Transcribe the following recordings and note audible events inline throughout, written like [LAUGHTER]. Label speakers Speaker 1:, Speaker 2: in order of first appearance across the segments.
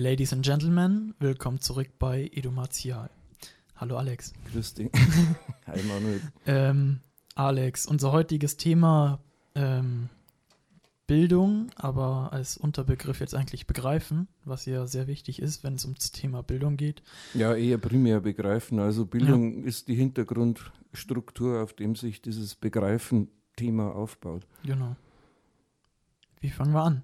Speaker 1: Ladies and Gentlemen, willkommen zurück bei Edumartial. Hallo Alex.
Speaker 2: Grüß dich. [LAUGHS] Hi Manuel.
Speaker 1: Ähm, Alex, unser heutiges Thema ähm, Bildung, aber als Unterbegriff jetzt eigentlich begreifen, was ja sehr wichtig ist, wenn es ums Thema Bildung geht.
Speaker 2: Ja, eher primär begreifen. Also Bildung ja. ist die Hintergrundstruktur, auf dem sich dieses Begreifen-Thema aufbaut.
Speaker 1: Genau. Wie fangen wir an?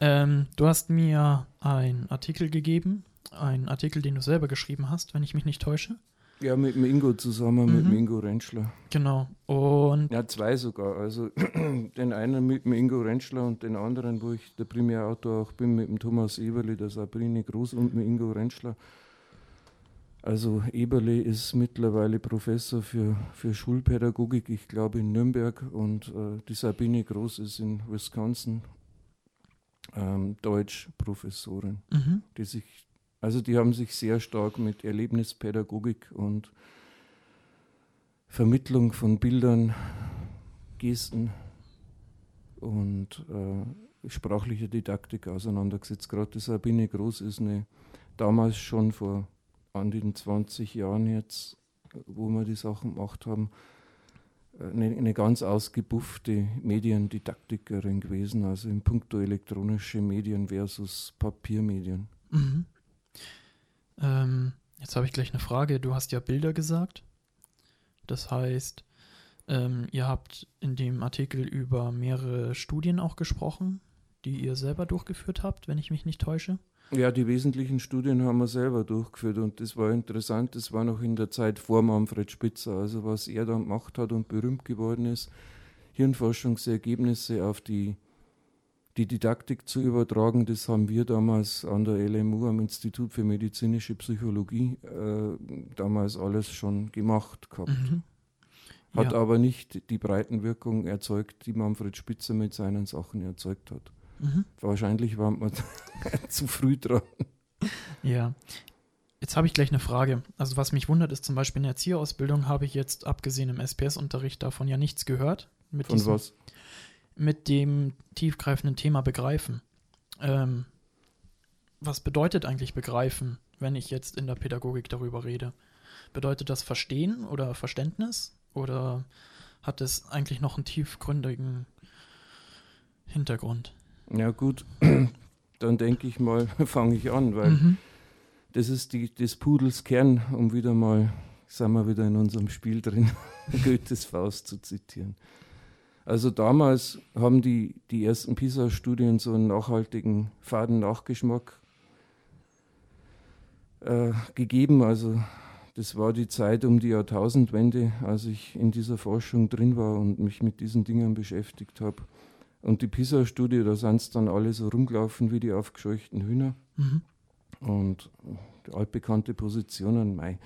Speaker 1: Ähm, du hast mir einen Artikel gegeben, einen Artikel, den du selber geschrieben hast, wenn ich mich nicht täusche.
Speaker 2: Ja, mit dem Ingo zusammen, mhm. mit dem Ingo Rentschler.
Speaker 1: Genau. Und
Speaker 2: ja, zwei sogar. Also [CLEARS THROAT] den einen mit dem Ingo Rentschler und den anderen, wo ich der Primärautor auch bin, mit dem Thomas Eberli, der Sabrine Groß und mit Ingo Rentschler. Also Eberle ist mittlerweile Professor für, für Schulpädagogik, ich glaube in Nürnberg, und äh, die Sabine Groß ist in Wisconsin ähm, Deutschprofessorin, mhm. die sich, also die haben sich sehr stark mit Erlebnispädagogik und Vermittlung von Bildern, Gesten und äh, sprachlicher Didaktik auseinandergesetzt. Gerade die Sabine Groß ist eine, damals schon vor an den 20 Jahren jetzt, wo wir die Sachen gemacht haben, eine, eine, ganz ausgebuffte Mediendidaktikerin gewesen, also in puncto elektronische Medien versus Papiermedien. Mhm.
Speaker 1: Ähm, jetzt habe ich gleich eine Frage. Du hast ja Bilder gesagt. Das heißt, ähm, ihr habt in dem Artikel über mehrere Studien auch gesprochen, die ihr selber durchgeführt habt, wenn ich mich nicht täusche.
Speaker 2: Ja, die wesentlichen Studien haben wir selber durchgeführt und das war interessant. Das war noch in der Zeit vor Manfred Spitzer. Also was er dann gemacht hat und berühmt geworden ist, Hirnforschungsergebnisse auf die, die Didaktik zu übertragen, das haben wir damals an der LMU, am Institut für medizinische Psychologie, äh, damals alles schon gemacht gehabt. Mhm. Hat ja. aber nicht die Breitenwirkung erzeugt, die Manfred Spitzer mit seinen Sachen erzeugt hat. Mhm. Wahrscheinlich waren wir [LAUGHS] zu früh dran.
Speaker 1: Ja. Jetzt habe ich gleich eine Frage. Also was mich wundert, ist zum Beispiel in der Erzieherausbildung habe ich jetzt abgesehen im SPS-Unterricht davon ja nichts gehört.
Speaker 2: Mit Von diesem, was?
Speaker 1: Mit dem tiefgreifenden Thema Begreifen. Ähm, was bedeutet eigentlich Begreifen, wenn ich jetzt in der Pädagogik darüber rede? Bedeutet das Verstehen oder Verständnis? Oder hat es eigentlich noch einen tiefgründigen Hintergrund?
Speaker 2: Ja gut, [CLEARS THROAT] dann denke ich mal, [LAUGHS] fange ich an, weil mhm. das ist die, des Pudels Kern, um wieder mal, sagen wir wieder in unserem Spiel drin, [LAUGHS] Goethes Faust zu zitieren. Also damals haben die, die ersten PISA-Studien so einen nachhaltigen Faden-Nachgeschmack äh, gegeben. Also das war die Zeit um die Jahrtausendwende, als ich in dieser Forschung drin war und mich mit diesen Dingen beschäftigt habe. Und die PISA-Studie, da sind es dann alle so rumgelaufen wie die aufgescheuchten Hühner. Mhm. Und die altbekannte Positionen, mei.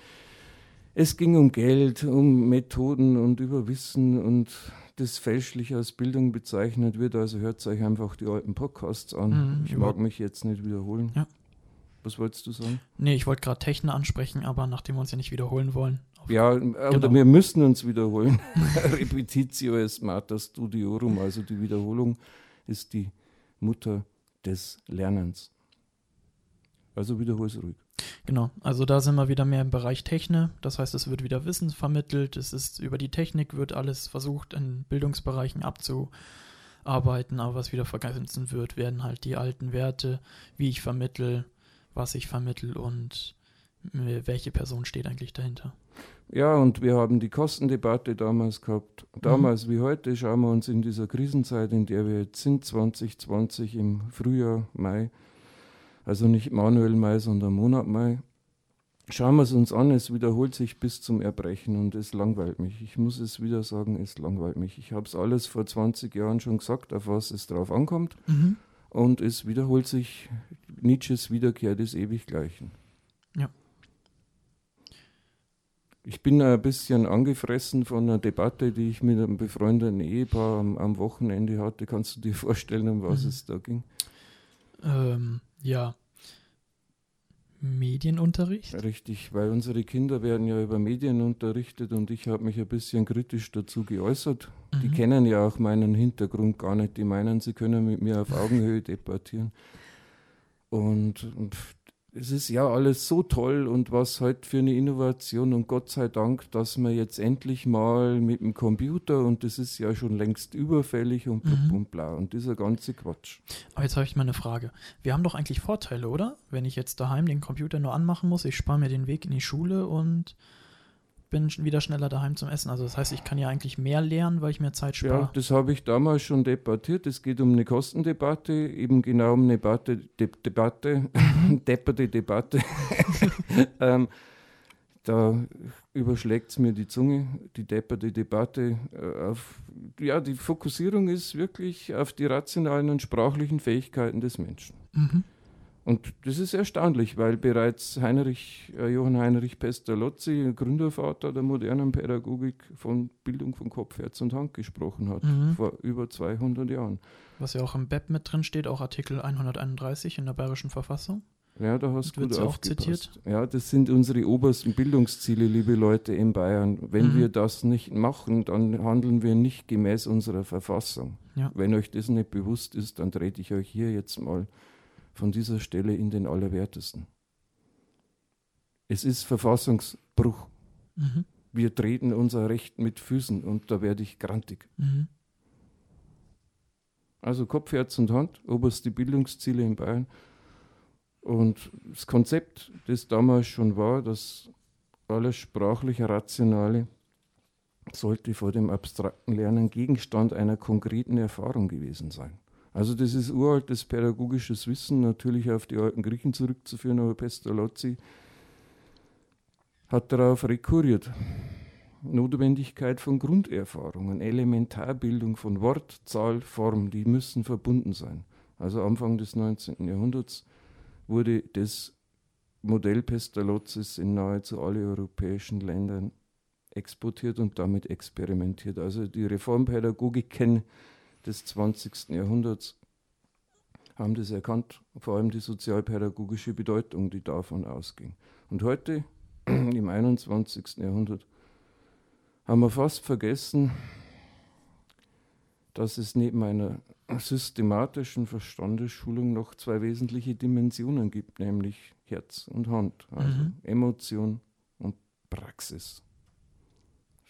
Speaker 2: Es ging um Geld, um Methoden und über Wissen und das fälschlich als Bildung bezeichnet wird. Also hört euch einfach die alten Podcasts an. Mhm, ich mag mich jetzt nicht wiederholen. Ja. Was wolltest du sagen?
Speaker 1: Nee, ich wollte gerade Technik ansprechen, aber nachdem wir uns ja nicht wiederholen wollen.
Speaker 2: Ja, genau. oder wir müssen uns wiederholen. [LAUGHS] Repetitio est mater studiorum, also die Wiederholung ist die Mutter des Lernens. Also wiederhol es ruhig.
Speaker 1: Genau, also da sind wir wieder mehr im Bereich Technik. Das heißt, es wird wieder Wissen vermittelt. Es ist über die Technik wird alles versucht in Bildungsbereichen abzuarbeiten, aber was wieder vergessen wird, werden halt die alten Werte, wie ich vermittel, was ich vermittel und äh, welche Person steht eigentlich dahinter.
Speaker 2: Ja, und wir haben die Kostendebatte damals gehabt. Damals mhm. wie heute schauen wir uns in dieser Krisenzeit, in der wir jetzt sind, 2020 im Frühjahr, Mai, also nicht Manuel Mai, sondern Monat Mai, schauen wir es uns an, es wiederholt sich bis zum Erbrechen und es langweilt mich. Ich muss es wieder sagen, es langweilt mich. Ich habe es alles vor 20 Jahren schon gesagt, auf was es drauf ankommt. Mhm. Und es wiederholt sich Nietzsches Wiederkehr des Ewiggleichen.
Speaker 1: Ja.
Speaker 2: Ich bin ein bisschen angefressen von einer Debatte, die ich mit einem befreundeten Ehepaar am, am Wochenende hatte. Kannst du dir vorstellen, um was mhm. es da ging?
Speaker 1: Ähm, ja. Medienunterricht?
Speaker 2: Richtig, weil unsere Kinder werden ja über Medien unterrichtet und ich habe mich ein bisschen kritisch dazu geäußert. Mhm. Die kennen ja auch meinen Hintergrund gar nicht. Die meinen, sie können mit mir auf Augenhöhe debattieren. Und es ist ja alles so toll und was halt für eine Innovation und Gott sei Dank, dass man jetzt endlich mal mit dem Computer und das ist ja schon längst überfällig und blub
Speaker 1: Mhm.
Speaker 2: und bla und dieser ganze Quatsch.
Speaker 1: Aber jetzt habe ich mal eine Frage. Wir haben doch eigentlich Vorteile, oder? Wenn ich jetzt daheim den Computer nur anmachen muss, ich spare mir den Weg in die Schule und bin wieder schneller daheim zum Essen. Also das heißt, ich kann ja eigentlich mehr lernen, weil ich mir Zeit
Speaker 2: Ja,
Speaker 1: spare.
Speaker 2: das habe ich damals schon debattiert. Es geht um eine Kostendebatte, eben genau um eine Debatte, De Debatte, [LAUGHS] depperte Debatte. [LAUGHS] ähm, da überschlägt es mir die Zunge, die depperte Debatte. Äh, auf, ja, die Fokussierung ist wirklich auf die rationalen und sprachlichen Fähigkeiten des Menschen.
Speaker 1: Mhm.
Speaker 2: Und das ist erstaunlich, weil bereits Heinrich, äh, Johann Heinrich Pestalozzi, Gründervater der modernen Pädagogik, von Bildung von Kopf, Herz und Hand gesprochen hat,
Speaker 1: Mhm.
Speaker 2: vor über 200 Jahren.
Speaker 1: Was ja auch im BEP mit drin steht, auch Artikel 131 in der Bayerischen Verfassung.
Speaker 2: Ja, da hast du gut
Speaker 1: auch zitiert?
Speaker 2: Ja, das sind unsere obersten Bildungsziele, liebe Leute in Bayern. Wenn
Speaker 1: Mhm.
Speaker 2: wir das nicht machen, dann handeln wir nicht gemäß unserer Verfassung.
Speaker 1: Ja.
Speaker 2: Wenn euch das nicht bewusst ist, dann trete ich euch hier jetzt mal von dieser Stelle in den Allerwertesten. Es ist Verfassungsbruch.
Speaker 1: Mhm.
Speaker 2: Wir treten unser Recht mit Füßen und da werde ich grantig.
Speaker 1: Mhm.
Speaker 2: Also Kopf, Herz und Hand, oberste Bildungsziele in Bayern. Und das Konzept, das damals schon war, dass alles sprachliche, rationale sollte vor dem abstrakten Lernen Gegenstand einer konkreten Erfahrung gewesen sein. Also das ist uraltes pädagogisches Wissen, natürlich auf die alten Griechen zurückzuführen, aber Pestalozzi hat darauf rekurriert. Notwendigkeit von Grunderfahrungen, Elementarbildung von Wort, Zahl, Form, die müssen verbunden sein. Also Anfang des 19. Jahrhunderts wurde das Modell Pestalozzis in nahezu alle europäischen Ländern exportiert und damit experimentiert. Also die Reformpädagogiken des 20. Jahrhunderts haben das erkannt, vor allem die sozialpädagogische Bedeutung, die davon ausging. Und heute, [CLEARS THROAT] im 21. Jahrhundert, haben wir fast vergessen, dass es neben einer systematischen Verstandesschulung noch zwei wesentliche Dimensionen gibt, nämlich Herz und Hand, also
Speaker 1: Mhm.
Speaker 2: Emotion und Praxis.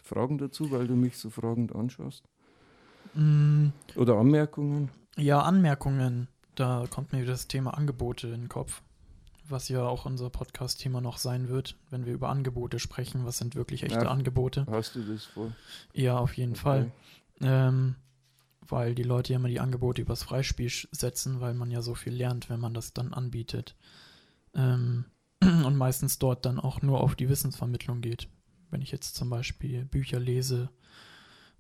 Speaker 2: Fragen dazu, weil du mich so fragend anschaust?
Speaker 1: Mm,
Speaker 2: Oder Anmerkungen?
Speaker 1: Ja, Anmerkungen. Da kommt mir das Thema Angebote in den Kopf. Was ja auch unser Podcast-Thema noch sein wird, wenn wir über Angebote sprechen. Was sind wirklich echte
Speaker 2: Ja.
Speaker 1: Angebote?
Speaker 2: Hast du das vor?
Speaker 1: Ja, auf jeden Fall. Ähm, weil die Leute ja immer die Angebote übers Freispiel setzen, weil man ja so viel lernt, wenn man das dann anbietet. Ähm, [CLEARS THROAT] und meistens dort dann auch nur auf die Wissensvermittlung geht. Wenn ich jetzt zum Beispiel Bücher lese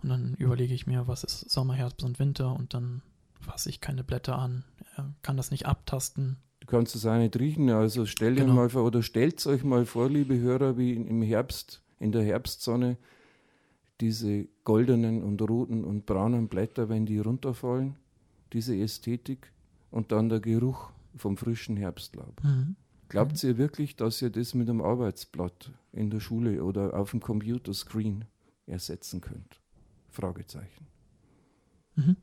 Speaker 1: und dann überlege ich mir, was ist Sommer, Herbst und Winter und dann fasse ich keine Blätter an, kann das nicht abtasten.
Speaker 2: Du kannst es auch nicht riechen, also stell dir
Speaker 1: Genau.
Speaker 2: mal vor, oder stellt euch mal vor, liebe Hörer, wie im Herbst, in der Herbstsonne, diese goldenen und roten und braunen Blätter, wenn die runterfallen, diese Ästhetik und dann der Geruch vom frischen Herbstlaub.
Speaker 1: Mhm.
Speaker 2: Glaubt ihr wirklich, dass ihr das mit einem Arbeitsblatt in der Schule oder auf dem Computerscreen ersetzen könnt? Fragezeichen.
Speaker 1: Mhm.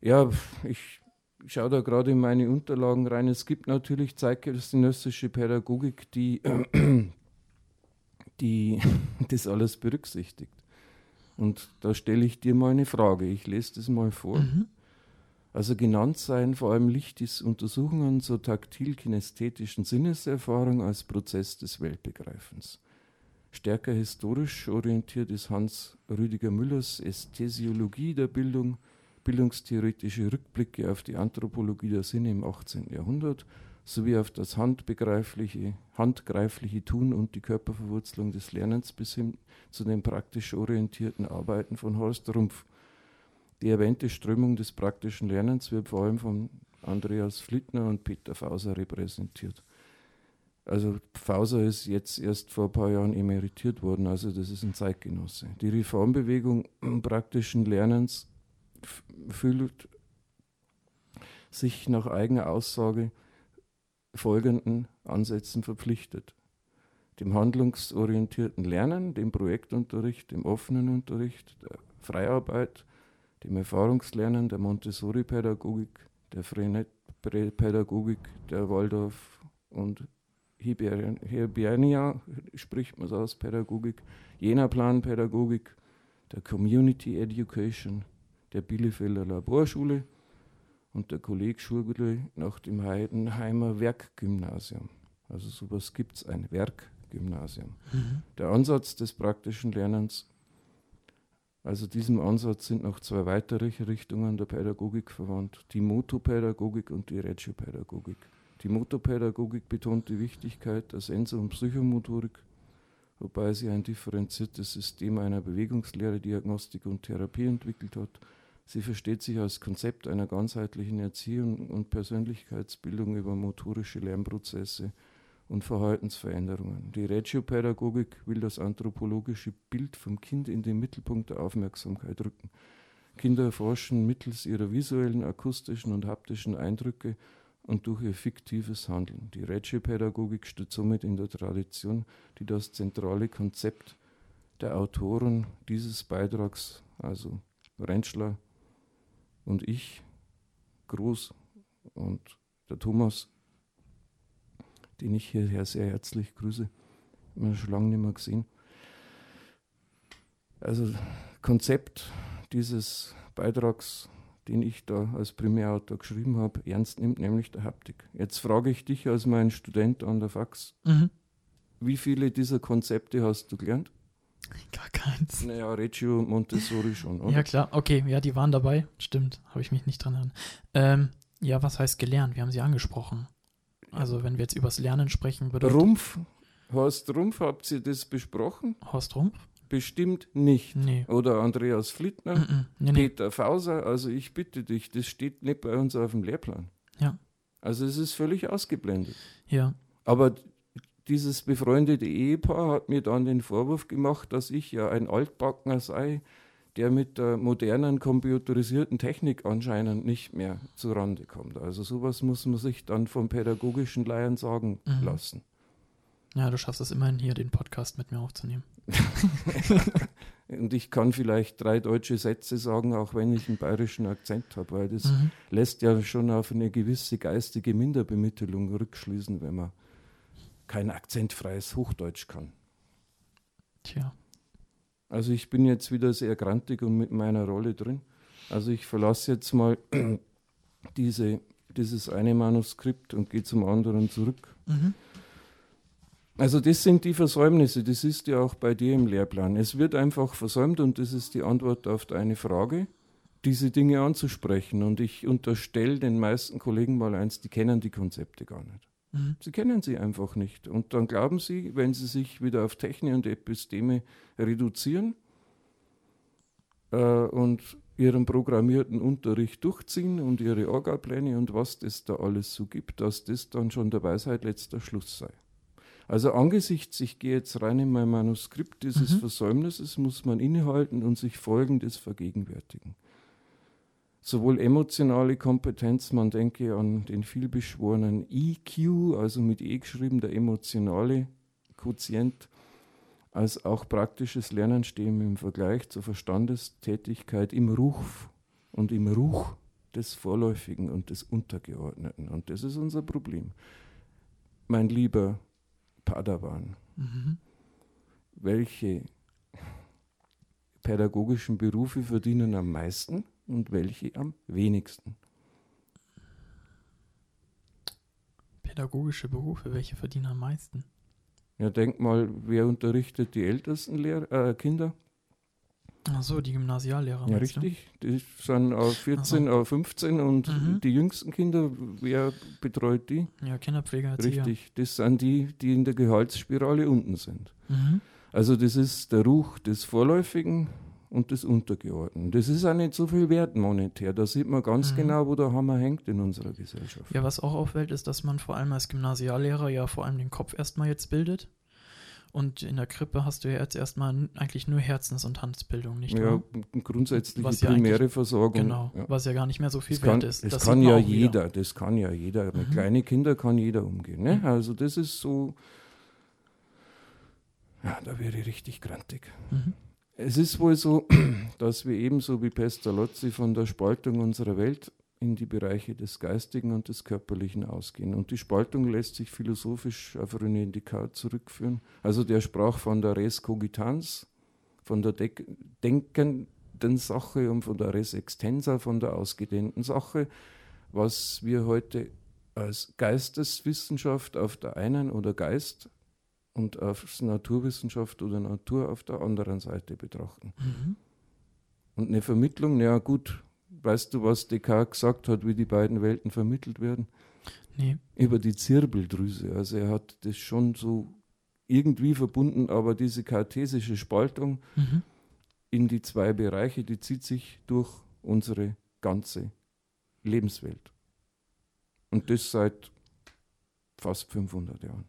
Speaker 2: Ja, ich schaue da gerade in meine Unterlagen rein. Es gibt natürlich zeitgenössische Pädagogik, die, [CLEARS THROAT] die [LAUGHS] das alles berücksichtigt. Und da stelle ich dir mal eine Frage. Ich lese das mal vor.
Speaker 1: Mhm.
Speaker 2: Also genannt seien vor allem Lichtis Untersuchungen zur taktil-kinästhetischen Sinneserfahrung als Prozess des Weltbegreifens. Stärker historisch orientiert ist Hans Rüdiger Müllers Ästhesiologie der Bildung, bildungstheoretische Rückblicke auf die Anthropologie der Sinne im 18. Jahrhundert sowie auf das handbegreifliche, handgreifliche Tun und die Körperverwurzelung des Lernens bis hin zu den praktisch orientierten Arbeiten von Horst Rumpf. Die erwähnte Strömung des praktischen Lernens wird vor allem von Andreas Flittner und Peter Fauser repräsentiert. Also Fauser ist jetzt erst vor ein paar Jahren emeritiert worden, also das ist ein Zeitgenosse. Die Reformbewegung praktischen Lernens fühlt sich nach eigener Aussage folgenden Ansätzen verpflichtet. Dem handlungsorientierten Lernen, dem Projektunterricht, dem offenen Unterricht, der Freiarbeit, dem Erfahrungslernen, der Montessori-Pädagogik, der Freinet Pädagogik der Waldorf und Hibernia, spricht man es aus, Pädagogik, Jena Plan Pädagogik, der Community Education, der Bielefelder Laborschule und der Kollegschule nach dem Heidenheimer Werkgymnasium. Also sowas gibt es, ein Werkgymnasium. Mhm. Der Ansatz des praktischen Lernens, also diesem Ansatz sind noch zwei weitere Richtungen der Pädagogik verwandt, die Motopädagogik und die Regiopädagogik. Die Motopädagogik betont die Wichtigkeit der Sensor- und Psychomotorik, wobei sie ein differenziertes System einer Bewegungslehre, Diagnostik und Therapie entwickelt hat – Sie versteht sich als Konzept einer ganzheitlichen Erziehung und Persönlichkeitsbildung über motorische Lernprozesse und Verhaltensveränderungen. Die Regiopädagogik will das anthropologische Bild vom Kind in den Mittelpunkt der Aufmerksamkeit rücken. Kinder erforschen mittels ihrer visuellen, akustischen und haptischen Eindrücke und durch ihr fiktives Handeln. Die Regiopädagogik steht somit in der Tradition, die das zentrale Konzept der Autoren dieses Beitrags, also Rentschler, und ich, Groß und der Thomas, den ich hierher sehr herzlich grüße, wir schon lange nicht mehr gesehen. Also Konzept dieses Beitrags, den ich da als Primärautor geschrieben habe, ernst nimmt, nämlich der Haptik. Jetzt frage ich dich als mein Student an der Fax, mhm. wie viele dieser Konzepte hast du gelernt?
Speaker 1: Gar keins.
Speaker 2: Naja, Reggio und Montessori schon, oder?
Speaker 1: Ja, klar. Okay, ja, die waren dabei. Stimmt, habe ich mich nicht dran erinnert. Ähm, ja, was heißt gelernt? Wir haben sie angesprochen. Also, wenn wir jetzt übers Lernen sprechen,
Speaker 2: bedeutet. Rumpf? Horst Rumpf, habt ihr das besprochen?
Speaker 1: Horst Rumpf?
Speaker 2: Bestimmt nicht.
Speaker 1: Nee.
Speaker 2: Oder Andreas Flittner, mm -mm. Nee, Peter nee. Fauser. Also, ich bitte dich, das steht nicht bei uns auf dem Lehrplan.
Speaker 1: Ja.
Speaker 2: Also, es ist völlig ausgeblendet.
Speaker 1: Ja.
Speaker 2: Aber dieses befreundete Ehepaar hat mir dann den Vorwurf gemacht, dass ich ja ein Altbackner sei, der mit der modernen computerisierten Technik anscheinend nicht mehr zurande kommt. Also sowas muss man sich dann vom pädagogischen Laien sagen mhm. lassen.
Speaker 1: Ja, du schaffst es immerhin hier, den Podcast mit mir aufzunehmen. [LAUGHS]
Speaker 2: Und ich kann vielleicht drei deutsche Sätze sagen, auch wenn ich einen bayerischen Akzent habe, weil das mhm. lässt ja schon auf eine gewisse geistige Minderbemittelung rückschließen, wenn man kein akzentfreies Hochdeutsch kann.
Speaker 1: Tja.
Speaker 2: Also ich bin jetzt wieder sehr grantig und mit meiner Rolle drin. Also ich verlasse jetzt mal [CLEARS THROAT] diese, dieses eine Manuskript und gehe zum anderen zurück. Mhm. Also das sind die Versäumnisse, das ist ja auch bei dir im Lehrplan. Es wird einfach versäumt und das ist die Antwort auf deine Frage, diese Dinge anzusprechen. Und ich unterstelle den meisten Kollegen mal eins, die kennen die Konzepte gar nicht. Mhm. Sie kennen sie einfach nicht. Und dann glauben sie, wenn sie sich wieder auf Technik und Episteme reduzieren äh, und ihren programmierten Unterricht durchziehen und ihre Orgapläne und was das da alles so gibt, dass das dann schon der Weisheit letzter Schluss sei. Also angesichts, ich gehe jetzt rein in mein Manuskript dieses mhm. Versäumnisses, muss man innehalten und sich Folgendes vergegenwärtigen sowohl emotionale Kompetenz, man denke an den vielbeschworenen EQ, also mit E geschrieben, der emotionale Quotient, als auch praktisches Lernen stehen im Vergleich zur Verstandestätigkeit im Ruf und im Ruch des Vorläufigen und des Untergeordneten. Und das ist unser Problem. Mein lieber Padawan, mhm. welche pädagogischen Berufe verdienen am meisten? und welche am wenigsten.
Speaker 1: Pädagogische Berufe, welche verdienen am meisten?
Speaker 2: Ja, denk mal, wer unterrichtet die ältesten Lehr äh, Kinder?
Speaker 1: Ach so, die Gymnasiallehrer.
Speaker 2: Ja, richtig. Die sind auf 14, so. auf 15 und mhm. die jüngsten Kinder, wer betreut die?
Speaker 1: Ja, Kinderpfleger.
Speaker 2: Richtig, das sind die, die in der Gehaltsspirale unten sind. Mhm. Also das ist der Ruch des Vorläufigen, und das Untergeordneten. Das ist auch nicht so viel wert monetär. Da sieht man ganz mhm. genau, wo der Hammer hängt in unserer Gesellschaft.
Speaker 1: Ja, was auch auffällt, ist, dass man vor allem als Gymnasiallehrer ja vor allem den Kopf erstmal jetzt bildet. Und in der Krippe hast du ja jetzt erstmal eigentlich nur Herzens- und Handbildung, nicht
Speaker 2: ja, wahr? Ja, grundsätzliche was primäre Versorgung.
Speaker 1: Genau,
Speaker 2: ja.
Speaker 1: was ja gar nicht mehr so viel
Speaker 2: das
Speaker 1: wert
Speaker 2: kann,
Speaker 1: ist.
Speaker 2: Das, das kann ja jeder, wieder. das kann ja jeder. Mit mhm. kleinen Kindern kann jeder umgehen. Ne? Mhm. Also das ist so, ja, da wäre ich richtig grantig. Mhm. Es ist wohl so, [CLEARS THROAT] dass wir ebenso wie Pestalozzi von der Spaltung unserer Welt in die Bereiche des Geistigen und des Körperlichen ausgehen. Und die Spaltung lässt sich philosophisch auf René Descartes zurückführen. Also der sprach von der Res Cogitans, von der De denkenden Sache und von der Res Extensa, von der ausgedehnten Sache, was wir heute als Geisteswissenschaft auf der einen oder Geist und als Naturwissenschaft oder Natur auf der anderen Seite betrachten. Mhm. Und eine Vermittlung, ja gut, weißt du, was Descartes gesagt hat, wie die beiden Welten vermittelt werden?
Speaker 1: Nee.
Speaker 2: Über die Zirbeldrüse. Also er hat das schon so irgendwie verbunden, aber diese kartesische Spaltung mhm. in die zwei Bereiche, die zieht sich durch unsere ganze Lebenswelt. Und das seit fast 500 Jahren.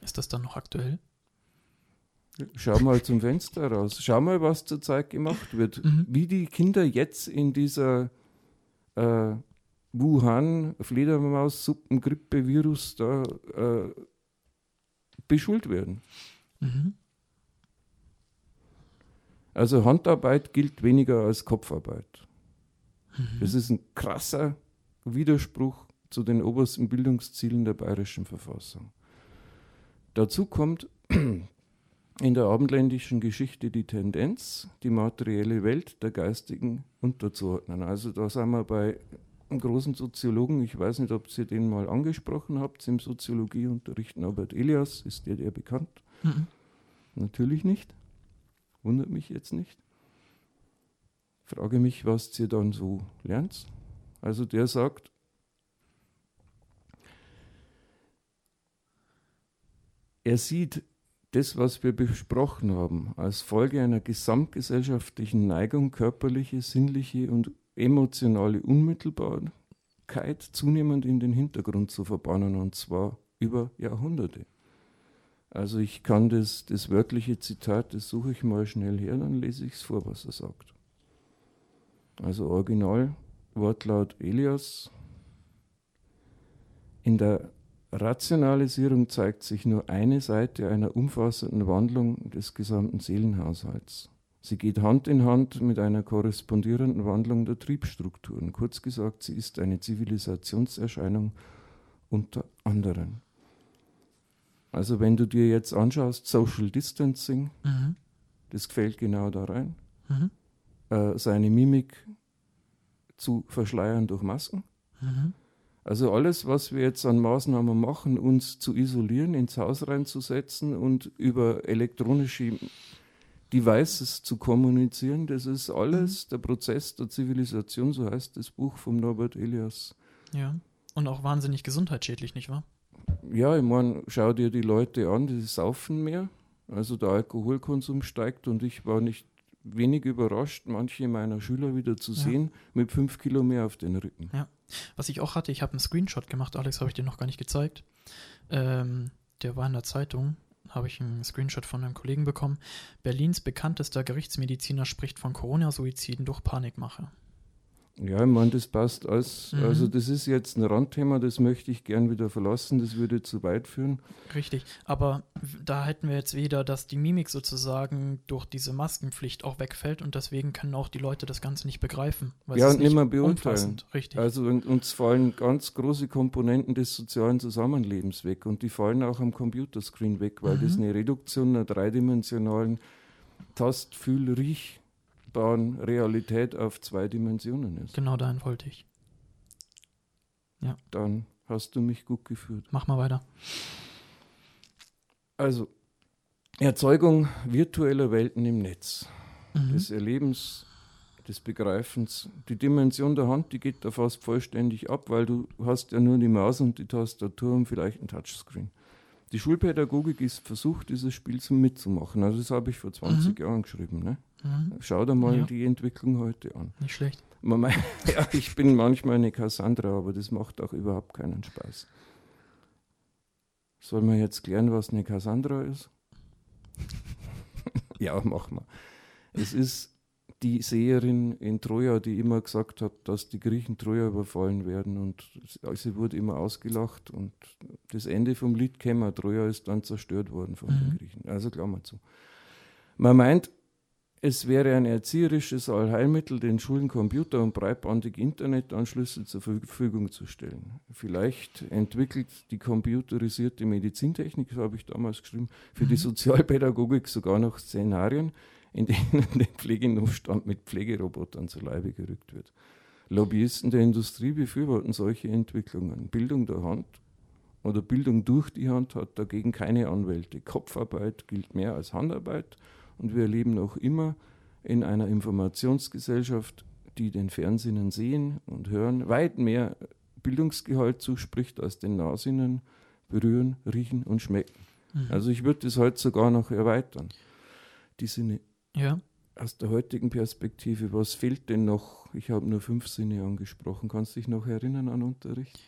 Speaker 1: Ist das dann noch aktuell?
Speaker 2: Schau mal zum Fenster raus. Schau mal, was zurzeit gemacht wird. Mhm. Wie die Kinder jetzt in dieser äh, Wuhan Fledermaus-Suppengrippe-Virus da äh, beschult werden. Mhm. Also Handarbeit gilt weniger als Kopfarbeit. Mhm. Das ist ein krasser Widerspruch zu den obersten Bildungszielen der bayerischen Verfassung. Dazu kommt [CLEARS THROAT] in der abendländischen Geschichte die Tendenz, die materielle Welt der Geistigen unterzuordnen. Also da sind wir bei einem großen Soziologen, ich weiß nicht, ob ihr den mal angesprochen habt, im Soziologieunterricht Norbert Elias, ist der der bekannt? Mhm. Natürlich nicht. Wundert mich jetzt nicht. Frage mich, was ihr dann so lernt. Also der sagt, er sieht das, was wir besprochen haben, als Folge einer gesamtgesellschaftlichen Neigung, körperliche, sinnliche und emotionale Unmittelbarkeit zunehmend in den Hintergrund zu verbannen, und zwar über Jahrhunderte. Also ich kann das, das wörtliche Zitat, das suche ich mal schnell her, dann lese ich es vor, was er sagt. Also Original, Wortlaut Elias. In der Rationalisierung zeigt sich nur eine Seite einer umfassenden Wandlung des gesamten Seelenhaushalts. Sie geht Hand in Hand mit einer korrespondierenden Wandlung der Triebstrukturen. Kurz gesagt, sie ist eine Zivilisationserscheinung unter anderem. Also wenn du dir jetzt anschaust, Social Distancing, mhm. das gefällt genau da rein. Mhm. Äh, seine Mimik zu verschleiern durch Masken. Mhm. Also alles, was wir jetzt an Maßnahmen machen, uns zu isolieren, ins Haus reinzusetzen und über elektronische Devices zu kommunizieren, das ist alles mhm. der Prozess der Zivilisation, so heißt das Buch vom Norbert Elias.
Speaker 1: Ja, und auch wahnsinnig gesundheitsschädlich, nicht wahr?
Speaker 2: Ja, ich meine, schau dir die Leute an, die saufen mehr, also der Alkoholkonsum steigt und ich war nicht wenig überrascht, manche meiner Schüler wieder zu sehen ja. mit fünf Kilo mehr auf den Rücken.
Speaker 1: Ja. Was ich auch hatte, ich habe einen Screenshot gemacht, Alex, habe ich dir noch gar nicht gezeigt. Ähm, der war in der Zeitung, habe ich einen Screenshot von einem Kollegen bekommen. Berlins bekanntester Gerichtsmediziner spricht von Corona-Suiziden durch Panikmache.
Speaker 2: Ja, ich meine, das passt alles. Mhm. Also, das ist jetzt ein Randthema, das möchte ich gern wieder verlassen, das würde zu weit führen.
Speaker 1: Richtig, aber da hätten wir jetzt wieder, dass die Mimik sozusagen durch diese Maskenpflicht auch wegfällt und deswegen können auch die Leute das Ganze nicht begreifen.
Speaker 2: ja, und nicht mehr beurteilen. Richtig. Also, uns fallen ganz große Komponenten des sozialen Zusammenlebens weg und die fallen auch am Computerscreen weg, weil mhm. das eine Reduktion einer dreidimensionalen Tast-, Fühl-, Riech- greifbaren Realität auf zwei Dimensionen ist.
Speaker 1: Genau dahin wollte ich.
Speaker 2: Ja. Dann hast du mich gut geführt.
Speaker 1: Mach mal weiter.
Speaker 2: Also, Erzeugung virtueller Welten im Netz, mhm. des Erlebens, des Begreifens. Die Dimension der Hand, die geht da fast vollständig ab, weil du hast ja nur die Maus und die Tastatur und vielleicht ein Touchscreen. Die Schulpädagogik ist versucht, dieses Spiel mitzumachen. Also das habe ich vor 20 mhm. Jahren geschrieben. Ne? Mhm. Schau dir mal ja. die Entwicklung heute an.
Speaker 1: Nicht schlecht.
Speaker 2: Man, [LAUGHS] ja, ich bin manchmal eine Cassandra, aber das macht auch überhaupt keinen Spaß. Soll man jetzt klären, was eine Cassandra ist? [LAUGHS] ja, machen wir. Es ist die Seherin in Troja, die immer gesagt hat, dass die Griechen Troja überfallen werden und sie wurde immer ausgelacht und das Ende vom Lied käme, Troja ist dann zerstört worden von mhm. den Griechen. Also Klammer zu. Man meint, es wäre ein erzieherisches Allheilmittel, den Schulen Computer und breitbandige Internetanschlüsse zur Verfügung zu stellen. Vielleicht entwickelt die computerisierte Medizintechnik, so habe ich damals geschrieben, für die mhm. Sozialpädagogik sogar noch Szenarien, in denen [LAUGHS] der Pflegenotstand mit Pflegerobotern zu Leibe gerückt wird. Lobbyisten der Industrie befürworten solche Entwicklungen. Bildung der Hand oder Bildung durch die Hand hat dagegen keine Anwälte. Kopfarbeit gilt mehr als Handarbeit und wir leben noch immer in einer Informationsgesellschaft, die den Fernsehern sehen und hören weit mehr Bildungsgehalt zuspricht als den Nahsinnen berühren, riechen und schmecken. Mhm. Also ich würde das heute sogar noch erweitern. Die Sinne.
Speaker 1: Ja.
Speaker 2: Aus der heutigen Perspektive, was fehlt denn noch? Ich habe nur fünf Sinne angesprochen. Kannst du dich noch erinnern an Unterricht?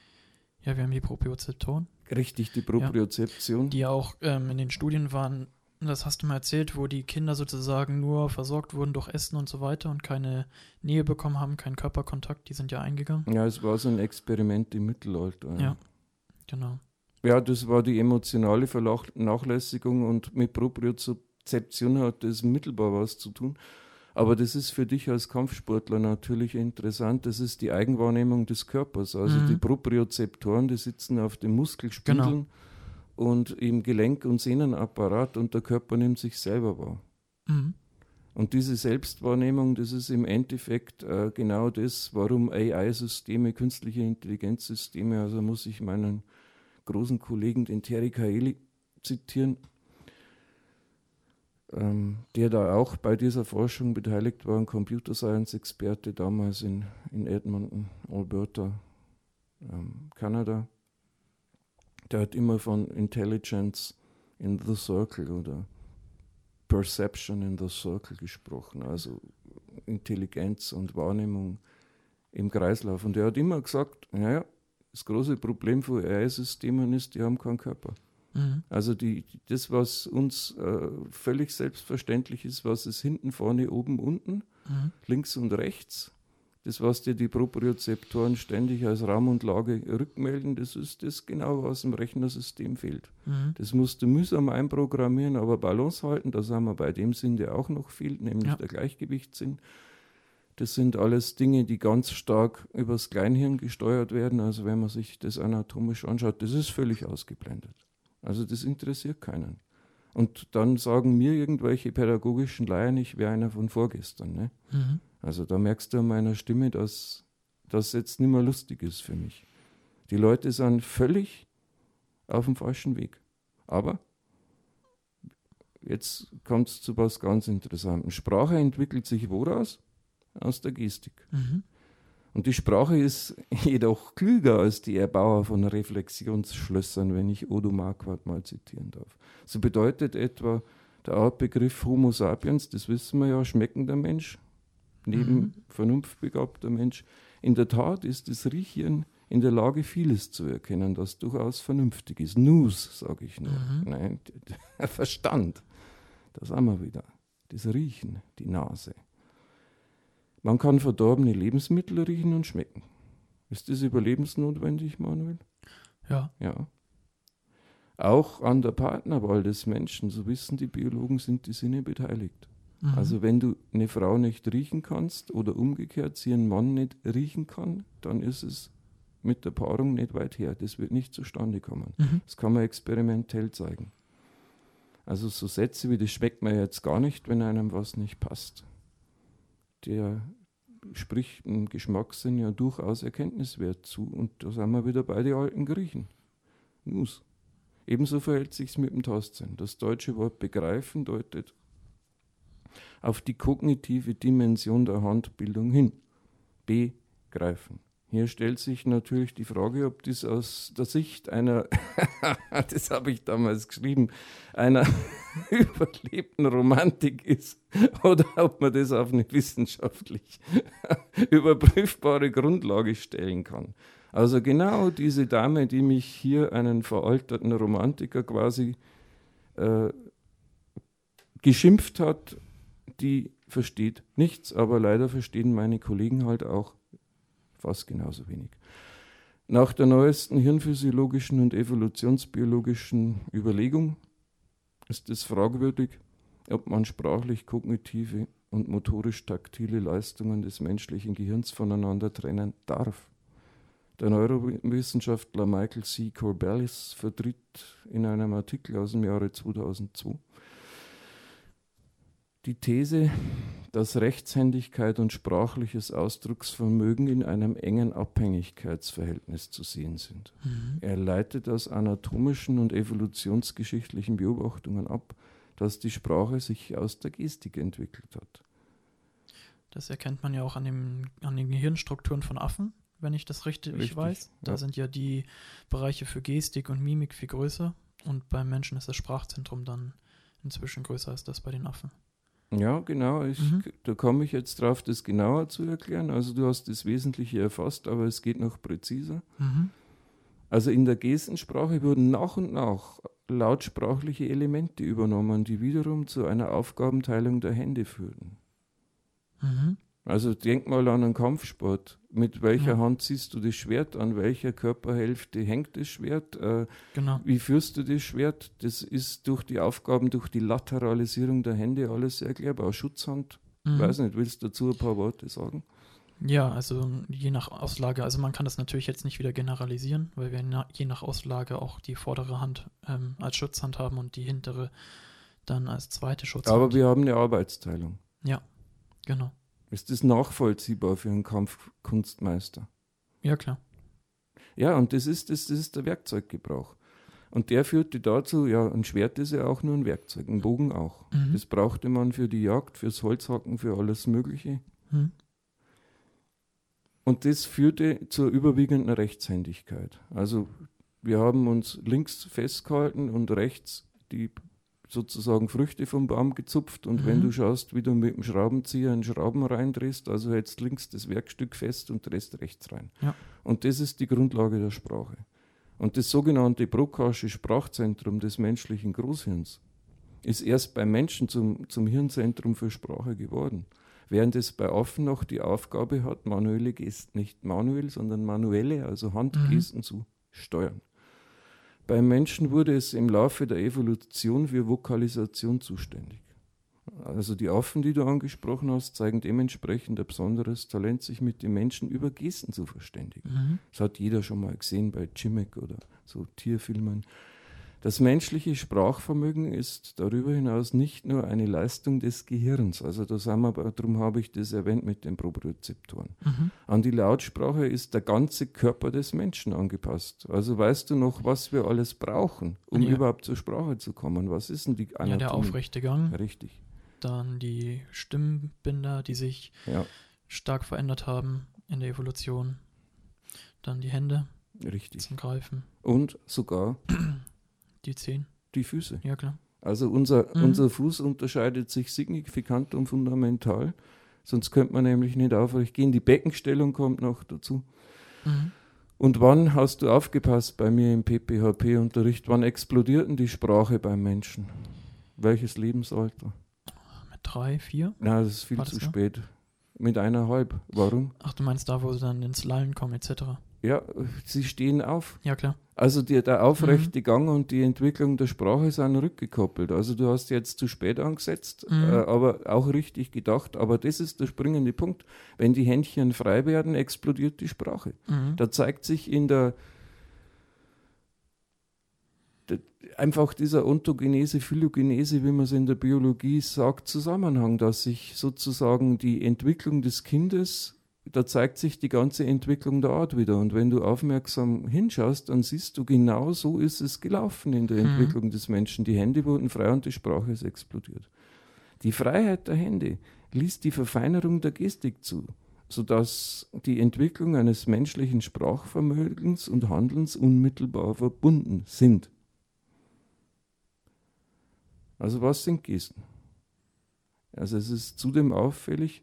Speaker 1: Ja, wir haben die Propriozeptoren.
Speaker 2: Richtig, die Propriozeption.
Speaker 1: Ja, die auch ähm, in den Studien waren das hast du mal erzählt, wo die Kinder sozusagen nur versorgt wurden durch Essen und so weiter und keine Nähe bekommen haben, keinen Körperkontakt, die sind ja eingegangen.
Speaker 2: Ja, es war so ein Experiment im Mittelalter.
Speaker 1: Ja, genau.
Speaker 2: Ja, das war die emotionale Vernachlässigung und mit Propriozeption hat das mittelbar was zu tun. Aber das ist für dich als Kampfsportler natürlich interessant. Das ist die Eigenwahrnehmung des Körpers. Also mhm. die Propriozeptoren, die sitzen auf den Muskelspindeln. Genau und im Gelenk- und Sehnenapparat und der Körper nimmt sich selber wahr. Mhm. Und diese Selbstwahrnehmung, das ist im Endeffekt äh, genau das, warum AI-Systeme, künstliche Intelligenzsysteme, also muss ich meinen großen Kollegen, den Terry Kaeli, zitieren, ähm, der da auch bei dieser Forschung beteiligt war, ein Computer Science-Experte damals in, in Edmonton, Alberta, ähm, Kanada der hat immer von Intelligence in the Circle oder Perception in the Circle gesprochen, also Intelligenz und Wahrnehmung im Kreislauf. Und er hat immer gesagt, naja, das große Problem von AI-Systemen ist, die haben keinen Körper. Mhm. Also die, das, was uns äh, völlig selbstverständlich ist, was ist hinten, vorne, oben, unten, mhm. links und rechts, das, was dir die Propriozeptoren ständig als Raum und Lage rückmelden, das ist das genau, was im Rechnersystem fehlt. Mhm. Das musst du mühsam einprogrammieren, aber Balance halten, da sind wir bei dem Sinn, der auch noch fehlt, nämlich ja. der Gleichgewichtssinn. Das sind alles Dinge, die ganz stark übers Kleinhirn gesteuert werden. Also wenn man sich das anatomisch anschaut, das ist völlig ausgeblendet. Also das interessiert keinen. Und dann sagen mir irgendwelche pädagogischen Laien, ich wäre einer von vorgestern. Ne? Mhm. Also da merkst du an meiner Stimme, dass das jetzt nicht mehr lustig ist für mich. Die Leute sind völlig auf dem falschen Weg. Aber jetzt kommt es zu was ganz Interessantem. Sprache entwickelt sich woraus? Aus der Gestik. Mhm. Und die Sprache ist [LAUGHS] jedoch klüger als die Erbauer von Reflexionsschlössern, wenn ich Odo Marquardt mal zitieren darf. So bedeutet etwa der Artbegriff Homo sapiens, das wissen wir ja, schmeckender Mensch, neben mhm. vernunftbegabter Mensch. In der Tat ist das Riechen in der Lage, vieles zu erkennen, das durchaus vernünftig ist. Nus, sage ich nur. Mhm. Nein, [LAUGHS] Verstand. Das haben wir wieder. Das Riechen, die Nase. Man kann verdorbene Lebensmittel riechen und schmecken. Ist das überlebensnotwendig, Manuel?
Speaker 1: Ja.
Speaker 2: Ja. Auch an der Partnerwahl des Menschen, so wissen die Biologen, sind die Sinne beteiligt. Mhm. Also wenn du eine Frau nicht riechen kannst oder umgekehrt sie einen Mann nicht riechen kann, dann ist es mit der Paarung nicht weit her. Das wird nicht zustande kommen. Mhm. Das kann man experimentell zeigen. Also so Sätze wie das schmeckt mir jetzt gar nicht, wenn einem was nicht passt. Der spricht im Geschmackssinn ja durchaus Erkenntniswert zu. Und da sind wir wieder bei den alten Griechen. Nus. Ebenso verhält sich es mit dem Tastsinn. Das deutsche Wort begreifen deutet auf die kognitive Dimension der Handbildung hin. Begreifen. Hier stellt sich natürlich die Frage, ob das aus der Sicht einer, [LAUGHS] das habe ich damals geschrieben, einer [LAUGHS] überlebten Romantik ist oder ob man das auf eine wissenschaftlich [LAUGHS] überprüfbare Grundlage stellen kann. Also genau diese Dame, die mich hier einen veralterten Romantiker quasi äh, geschimpft hat die versteht nichts, aber leider verstehen meine Kollegen halt auch fast genauso wenig. Nach der neuesten hirnphysiologischen und evolutionsbiologischen Überlegung ist es fragwürdig, ob man sprachlich-kognitive und motorisch-taktile Leistungen des menschlichen Gehirns voneinander trennen darf. Der Neurowissenschaftler Michael C. Corbelis vertritt in einem Artikel aus dem Jahre 2002 die These, dass Rechtshändigkeit und sprachliches Ausdrucksvermögen in einem engen Abhängigkeitsverhältnis zu sehen sind. Mhm. Er leitet aus anatomischen und evolutionsgeschichtlichen Beobachtungen ab, dass die Sprache sich aus der Gestik entwickelt hat.
Speaker 1: Das erkennt man ja auch an, dem, an den Gehirnstrukturen von Affen, wenn ich das richtig, richtig weiß. Da ja. sind ja die Bereiche für Gestik und Mimik viel größer und beim Menschen ist das Sprachzentrum dann inzwischen größer als das bei den Affen.
Speaker 2: Ja, genau. Ich, mhm. Da komme ich jetzt drauf, das genauer zu erklären. Also du hast das Wesentliche erfasst, aber es geht noch präziser. Mhm. Also in der Gestensprache wurden nach und nach lautsprachliche Elemente übernommen, die wiederum zu einer Aufgabenteilung der Hände führten. Mhm. Also denk mal an einen Kampfsport. Mit welcher ja. Hand ziehst du das Schwert? An welcher Körperhälfte hängt das Schwert? Äh, genau. Wie führst du das Schwert? Das ist durch die Aufgaben, durch die Lateralisierung der Hände alles erklärbar. Schutzhand, mhm. weiß nicht, willst du dazu ein paar Worte sagen?
Speaker 1: Ja, also je nach Auslage, also man kann das natürlich jetzt nicht wieder generalisieren, weil wir je nach Auslage auch die vordere Hand ähm, als Schutzhand haben und die hintere dann als zweite Schutzhand.
Speaker 2: Aber wir haben eine Arbeitsteilung.
Speaker 1: Ja, genau.
Speaker 2: Ist das nachvollziehbar für einen Kampfkunstmeister?
Speaker 1: Ja, klar.
Speaker 2: Ja, und das ist, das, das ist der Werkzeuggebrauch. Und der führte dazu, ja, ein Schwert ist ja auch nur ein Werkzeug, ein Bogen auch. Mhm. Das brauchte man für die Jagd, fürs Holzhacken, für alles Mögliche. Mhm. Und das führte zur überwiegenden Rechtshändigkeit. Also wir haben uns links festgehalten und rechts die sozusagen Früchte vom Baum gezupft und mhm. wenn du schaust, wie du mit dem Schraubenzieher einen Schrauben reindrehst, also hältst links das Werkstück fest und drehst rechts rein. Ja. Und das ist die Grundlage der Sprache. Und das sogenannte Brockasche Sprachzentrum des menschlichen Großhirns ist erst beim Menschen zum, zum Hirnzentrum für Sprache geworden. Während es bei Affen noch die Aufgabe hat, manuelle Gesten, nicht manuell, sondern manuelle, also Handgesten mhm. zu steuern. Beim Menschen wurde es im Laufe der Evolution für Vokalisation zuständig. Also die Affen, die du angesprochen hast, zeigen dementsprechend ein besonderes Talent, sich mit den Menschen über Gesten zu verständigen. Mhm. Das hat jeder schon mal gesehen bei Chimek oder so Tierfilmen. Das menschliche Sprachvermögen ist darüber hinaus nicht nur eine Leistung des Gehirns, also da sind wir, darum habe ich das erwähnt mit den Propriozeptoren. Mhm. An die Lautsprache ist der ganze Körper des Menschen angepasst. Also weißt du noch, was wir alles brauchen, um ja. überhaupt zur Sprache zu kommen? Was ist denn die
Speaker 1: Anatomie? Ja, der aufrechte Gang.
Speaker 2: Richtig.
Speaker 1: Dann die Stimmbinder, die sich ja. stark verändert haben in der Evolution. Dann die Hände.
Speaker 2: Richtig.
Speaker 1: Zum Greifen.
Speaker 2: Und sogar [CLEARS THROAT]
Speaker 1: Die Zehen?
Speaker 2: Die Füße.
Speaker 1: Ja, klar.
Speaker 2: Also unser, mhm. unser Fuß unterscheidet sich signifikant und fundamental. Sonst könnte man nämlich nicht aufrecht gehen. Die Beckenstellung kommt noch dazu. Mhm. Und wann hast du aufgepasst bei mir im PPHP-Unterricht? Wann explodiert denn die Sprache beim Menschen? Welches Lebensalter?
Speaker 1: Mit drei, vier?
Speaker 2: Nein, das ist viel War zu spät. Mit eineinhalb. Warum?
Speaker 1: Ach, du meinst da, wo sie dann ins Lallen kommen, etc.
Speaker 2: Ja, sie stehen auf.
Speaker 1: Ja, klar.
Speaker 2: Also die, der aufrechte mhm. Gang und die Entwicklung der Sprache sind rückgekoppelt. Also du hast jetzt zu spät angesetzt, mhm. äh, aber auch richtig gedacht. Aber das ist der springende Punkt. Wenn die Händchen frei werden, explodiert die Sprache. Mhm. Da zeigt sich in der, der einfach dieser Ontogenese, Phylogenese, wie man es in der Biologie sagt, Zusammenhang, dass sich sozusagen die Entwicklung des Kindes da zeigt sich die ganze Entwicklung der Art wieder. Und wenn du aufmerksam hinschaust, dann siehst du, genau so ist es gelaufen in der mhm. Entwicklung des Menschen. Die Hände wurden frei und die Sprache ist explodiert. Die Freiheit der Hände ließ die Verfeinerung der Gestik zu, sodass die Entwicklung eines menschlichen Sprachvermögens und Handelns unmittelbar verbunden sind. Also was sind Gesten? Also es ist zudem auffällig,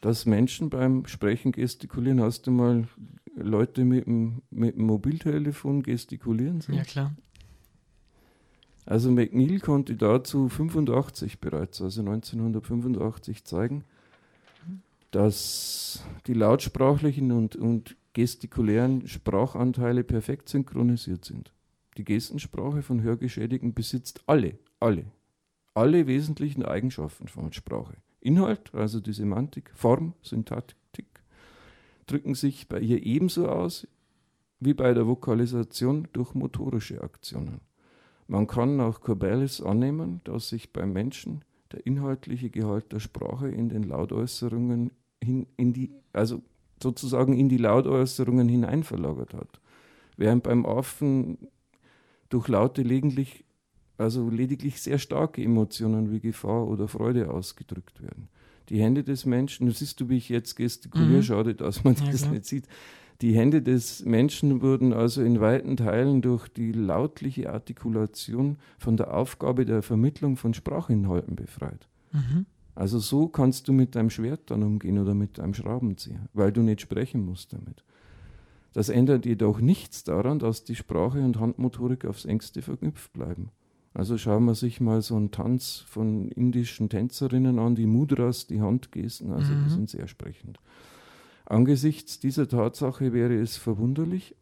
Speaker 2: dass Menschen beim Sprechen gestikulieren. Hast du mal Leute mit dem, mit dem Mobiltelefon gestikulieren
Speaker 1: sehen? Ja, klar.
Speaker 2: Also McNeil konnte dazu 85 bereits, also 1985 zeigen, dass die lautsprachlichen und, und gestikulären Sprachanteile perfekt synchronisiert sind. Die Gestensprache von Hörgeschädigten besitzt alle, alle, alle wesentlichen Eigenschaften von Sprache. Inhalt, also die Semantik, Form, Syntaktik, drücken sich bei ihr ebenso aus wie bei der Vokalisation durch motorische Aktionen. Man kann nach Corbelis annehmen, dass sich beim Menschen der inhaltliche Gehalt der Sprache in den Lautäußerungen hin, in die, also sozusagen in die Lautäußerungen hinein verlagert hat. Während beim Affen durch Laute lediglich, also lediglich sehr starke Emotionen wie Gefahr oder Freude ausgedrückt werden. Die Hände des Menschen, du siehst du, wie ich jetzt gestikuliere, mhm. schade, dass man ja, das klar. nicht sieht. Die Hände des Menschen wurden also in weiten Teilen durch die lautliche Artikulation von der Aufgabe der Vermittlung von Sprachinhalten befreit. Mhm. Also so kannst du mit deinem Schwert dann umgehen oder mit deinem Schraubenzieher, weil du nicht sprechen musst damit. Das ändert jedoch nichts daran, dass die Sprache und Handmotorik aufs engste verknüpft bleiben. Also schauen wir sich mal so einen Tanz von indischen Tänzerinnen an, die Mudras, die Handgesten, also mhm. die sind sehr sprechend. Angesichts dieser Tatsache wäre es verwunderlich,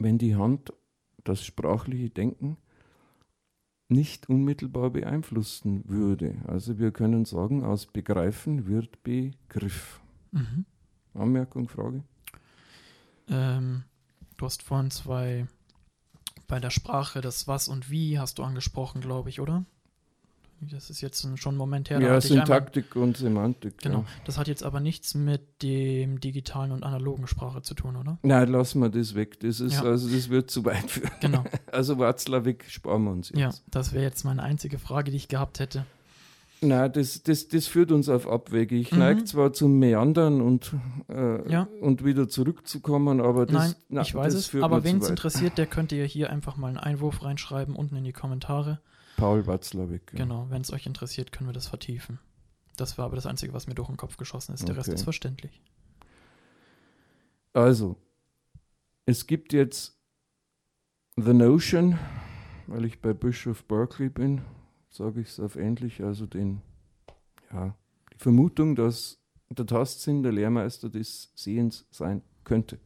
Speaker 2: wenn die Hand das sprachliche Denken nicht unmittelbar beeinflussen würde. Also wir können sagen, aus Begreifen wird Begriff. Mhm. Anmerkung, Frage?
Speaker 1: Ähm, du hast vorhin zwei bei der Sprache, das Was und Wie hast du angesprochen, glaube ich, oder? Das ist jetzt schon ein Moment her.
Speaker 2: Ja, Syntaktik einmal, und Semantik.
Speaker 1: Genau. Ja. Das hat jetzt aber nichts mit dem digitalen und analogen Sprache zu tun, oder?
Speaker 2: Nein, lassen wir das weg. Das ist, ja. also das wird zu weit führen.
Speaker 1: Genau. [LAUGHS]
Speaker 2: Also Watzlawick sparen wir uns jetzt.
Speaker 1: Ja, das wäre jetzt meine einzige Frage, die ich gehabt hätte.
Speaker 2: Nein, das, das, das führt uns auf Abwege. Ich mhm. neige zwar zum Meandern und, äh, ja. und wieder zurückzukommen, aber das,
Speaker 1: Nein, na, ich weiß es. Aber wen es interessiert, der könnte ja hier einfach mal einen Einwurf reinschreiben, unten in die Kommentare.
Speaker 2: Paul Watzlawick.
Speaker 1: Ja. Genau, wenn es euch interessiert, können wir das vertiefen. Das war aber das Einzige, was mir durch den Kopf geschossen ist. Der okay. Rest ist verständlich.
Speaker 2: Also, es gibt jetzt The Notion, weil ich bei Bischof Berkeley bin, sage ich es auf endlich, also den, ja, die Vermutung, dass der Tastsinn der Lehrmeister des Sehens sein könnte.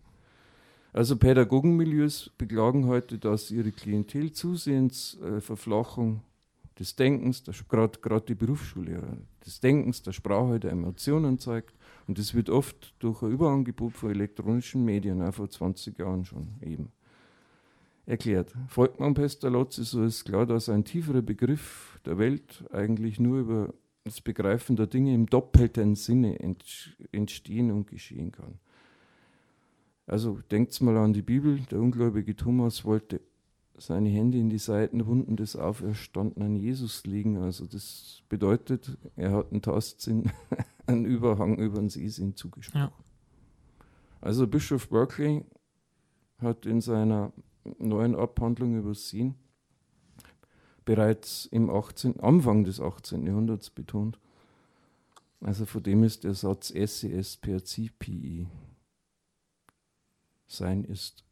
Speaker 2: Also Pädagogenmilieus beklagen heute, dass ihre Klientel zusehends äh, Verflachung des Denkens, gerade die Berufsschule, des Denkens, der Sprache, der Emotionen zeigt. Und das wird oft durch ein Überangebot von elektronischen Medien, auch vor 20 Jahren schon eben erklärt. Folgt man Pestalozzi, so ist klar, dass ein tieferer Begriff der Welt eigentlich nur über das Begreifen der Dinge im doppelten Sinne entstehen und geschehen kann. Also denkt mal an die Bibel. Der ungläubige Thomas wollte seine Hände in die Seitenwunden des auferstandenen Jesus legen. Also das bedeutet, er hat einen Tastsinn, [LAUGHS] einen Überhang über den Sehsinn zugesprochen. Ja. Also Bischof Berkeley hat in seiner neuen Abhandlung über Sehen bereits im 18, Anfang des 18. Jahrhunderts betont. Also von dem ist der Satz SES per CPI sein ist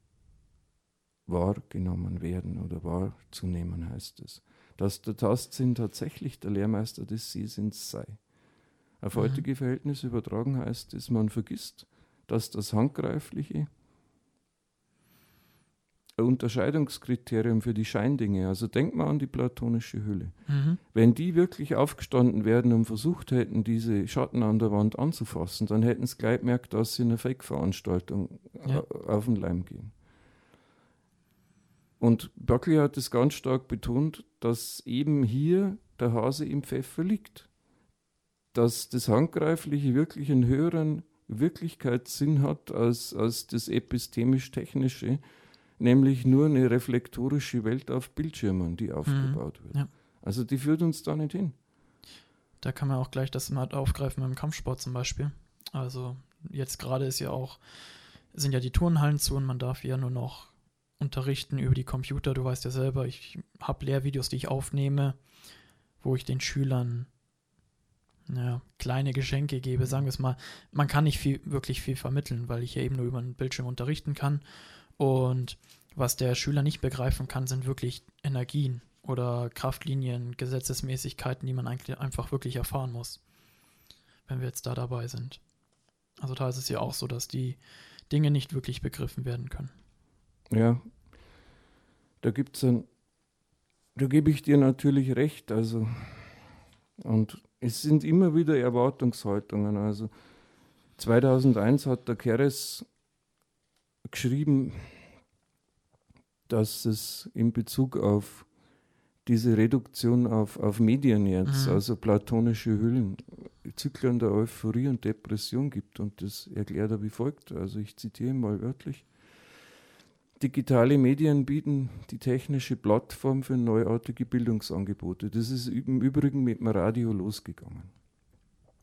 Speaker 2: wahrgenommen werden oder wahrzunehmen, heißt es. Dass der Tastsinn tatsächlich der Lehrmeister des Sehsinns sei. Auf mhm. heutige Verhältnisse übertragen heißt es, man vergisst, dass das Handgreifliche Unterscheidungskriterium für die Scheindinge. Also denk mal an die platonische Hülle. Mhm. Wenn die wirklich aufgestanden wären und versucht hätten, diese Schatten an der Wand anzufassen, dann hätten sie gleich gemerkt, dass sie eine Fake-Veranstaltung ja. auf den Leim gehen. Und Buckley hat es ganz stark betont, dass eben hier der Hase im Pfeffer liegt. Dass das Handgreifliche wirklich einen höheren Wirklichkeitssinn hat als, als das epistemisch-technische nämlich nur eine reflektorische Welt auf Bildschirmen, die aufgebaut mhm. wird. Ja. Also die führt uns da nicht hin.
Speaker 1: Da kann man auch gleich das mal aufgreifen beim Kampfsport zum Beispiel. Also jetzt gerade ist ja auch, sind ja die Turnhallen zu und man darf ja nur noch unterrichten über die Computer. Du weißt ja selber, ich habe Lehrvideos, die ich aufnehme, wo ich den Schülern naja, kleine Geschenke gebe, sagen wir es mal. Man kann nicht viel, wirklich viel vermitteln, weil ich ja eben nur über einen Bildschirm unterrichten kann. Und was der Schüler nicht begreifen kann, sind wirklich Energien oder Kraftlinien, Gesetzesmäßigkeiten, die man eigentlich einfach wirklich erfahren muss, wenn wir jetzt da dabei sind. Also da ist es ja auch so, dass die Dinge nicht wirklich begriffen werden können.
Speaker 2: Ja, da gibt es ein Da gebe ich dir natürlich recht. Also, und es sind immer wieder Erwartungshaltungen. Also 2001 hat der Keres geschrieben, dass es in Bezug auf diese Reduktion auf, auf Medien jetzt, mhm. also platonische Hüllen, Zyklen der Euphorie und Depression gibt. Und das erklärt er wie folgt. Also ich zitiere mal wörtlich. Digitale Medien bieten die technische Plattform für neuartige Bildungsangebote. Das ist im Übrigen mit dem Radio losgegangen.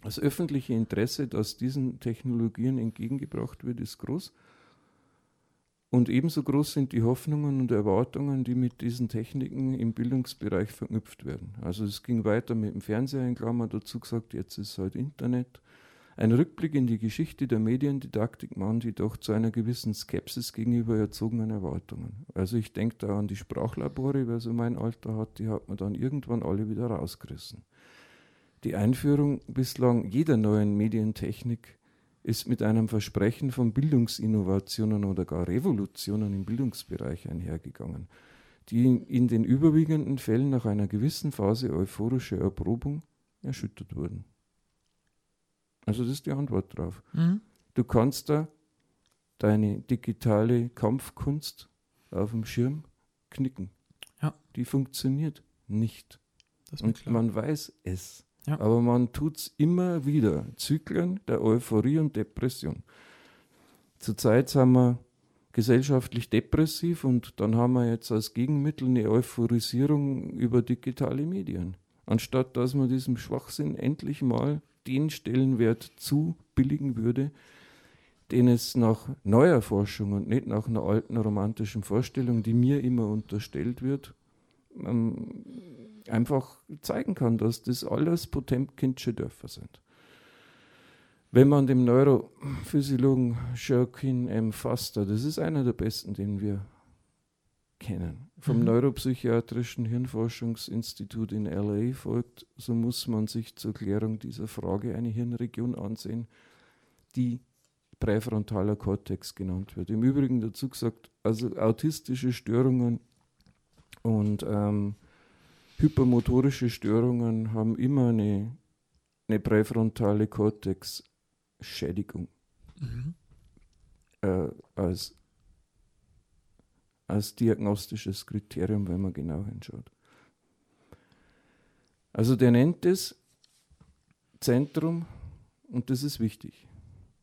Speaker 2: Das öffentliche Interesse, das diesen Technologien entgegengebracht wird, ist groß. Und ebenso groß sind die Hoffnungen und Erwartungen, die mit diesen Techniken im Bildungsbereich verknüpft werden. Also es ging weiter mit dem Fernseher in Klammer, dazu gesagt, jetzt ist halt Internet. Ein Rückblick in die Geschichte der Mediendidaktik mahnt jedoch zu einer gewissen Skepsis gegenüber erzogenen Erwartungen. Also ich denke da an die Sprachlabore, wer so mein Alter hat, die hat man dann irgendwann alle wieder rausgerissen. Die Einführung bislang jeder neuen Medientechnik ist mit einem Versprechen von Bildungsinnovationen oder gar Revolutionen im Bildungsbereich einhergegangen, die in den überwiegenden Fällen nach einer gewissen Phase euphorischer Erprobung erschüttert wurden. Also das ist die Antwort drauf. Mhm. Du kannst da deine digitale Kampfkunst auf dem Schirm knicken. Ja. Die funktioniert nicht. Und man weiß es. Ja. Aber man tut es immer wieder. Zyklen der Euphorie und Depression. Zurzeit sind wir gesellschaftlich depressiv und dann haben wir jetzt als Gegenmittel eine Euphorisierung über digitale Medien. Anstatt dass man diesem Schwachsinn endlich mal den Stellenwert zubilligen würde, den es nach neuer Forschung und nicht nach einer alten romantischen Vorstellung, die mir immer unterstellt wird, ähm, einfach zeigen kann, dass das alles Potemkinsche Dörfer sind. Wenn man dem Neurophysiologen Joaquin M. Faster, das ist einer der besten, den wir kennen, vom mhm. Neuropsychiatrischen Hirnforschungsinstitut in LA folgt, so muss man sich zur Klärung dieser Frage eine Hirnregion ansehen, die präfrontaler Kortex genannt wird. Im Übrigen dazu gesagt, also autistische Störungen und ähm, hypermotorische Störungen haben immer eine, eine präfrontale Kortex-Schädigung mhm. äh, als, als diagnostisches Kriterium, wenn man genau hinschaut. Also der nennt es Zentrum und das ist wichtig.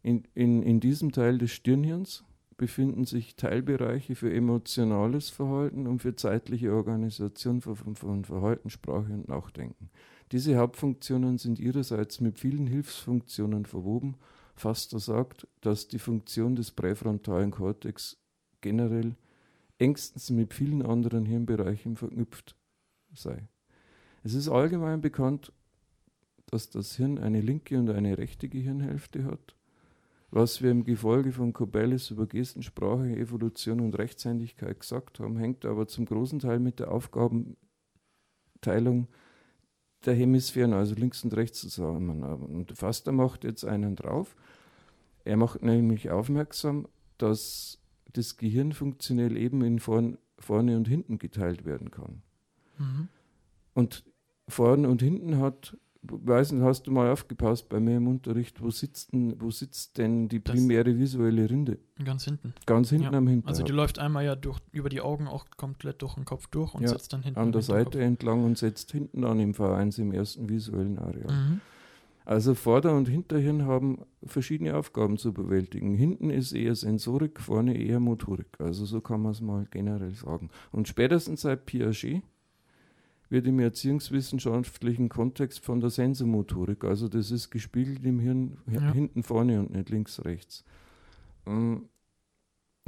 Speaker 2: In, in, in diesem Teil des Stirnhirns befinden sich Teilbereiche für emotionales Verhalten und für zeitliche Organisation von, Verhalten, Sprache und Nachdenken. Diese Hauptfunktionen sind ihrerseits mit vielen Hilfsfunktionen verwoben. Faster sagt, dass die Funktion des präfrontalen Kortex generell engstens mit vielen anderen Hirnbereichen verknüpft sei. Es ist allgemein bekannt, dass das Hirn eine linke und eine rechte Gehirnhälfte hat was wir im Gefolge von Corbellis über Gestensprache, Evolution und Rechtshändigkeit gesagt haben, hängt aber zum großen Teil mit der Aufgabenteilung der Hemisphären, also links und rechts zusammen. Und Faster macht jetzt einen drauf. Er macht nämlich aufmerksam, dass das Gehirn funktionell eben in vorn, vorne und hinten geteilt werden kann. Mhm. Und vorne und hinten hat weiß nicht, hast du mal aufgepasst bei mir im Unterricht, wo sitzt denn, wo sitzt denn die primäre das visuelle Rinde?
Speaker 1: Ganz hinten.
Speaker 2: Ganz hinten ja. am Hintergrund.
Speaker 1: Also die läuft einmal ja durch, über die Augen auch komplett durch den Kopf durch und ja, sitzt dann hinten.
Speaker 2: An der Seite entlang und setzt hinten an im V1 im ersten visuellen Areal. Mhm. Also Vorder- und Hinterhirn haben verschiedene Aufgaben zu bewältigen. Hinten ist eher Sensorik, vorne eher Motorik. Also so kann man es mal generell sagen. Und spätestens seit Piaget wird im erziehungswissenschaftlichen Kontext von der Sensomotorik, also das ist gespiegelt im Hirn ja. hinten vorne und nicht links rechts, ähm,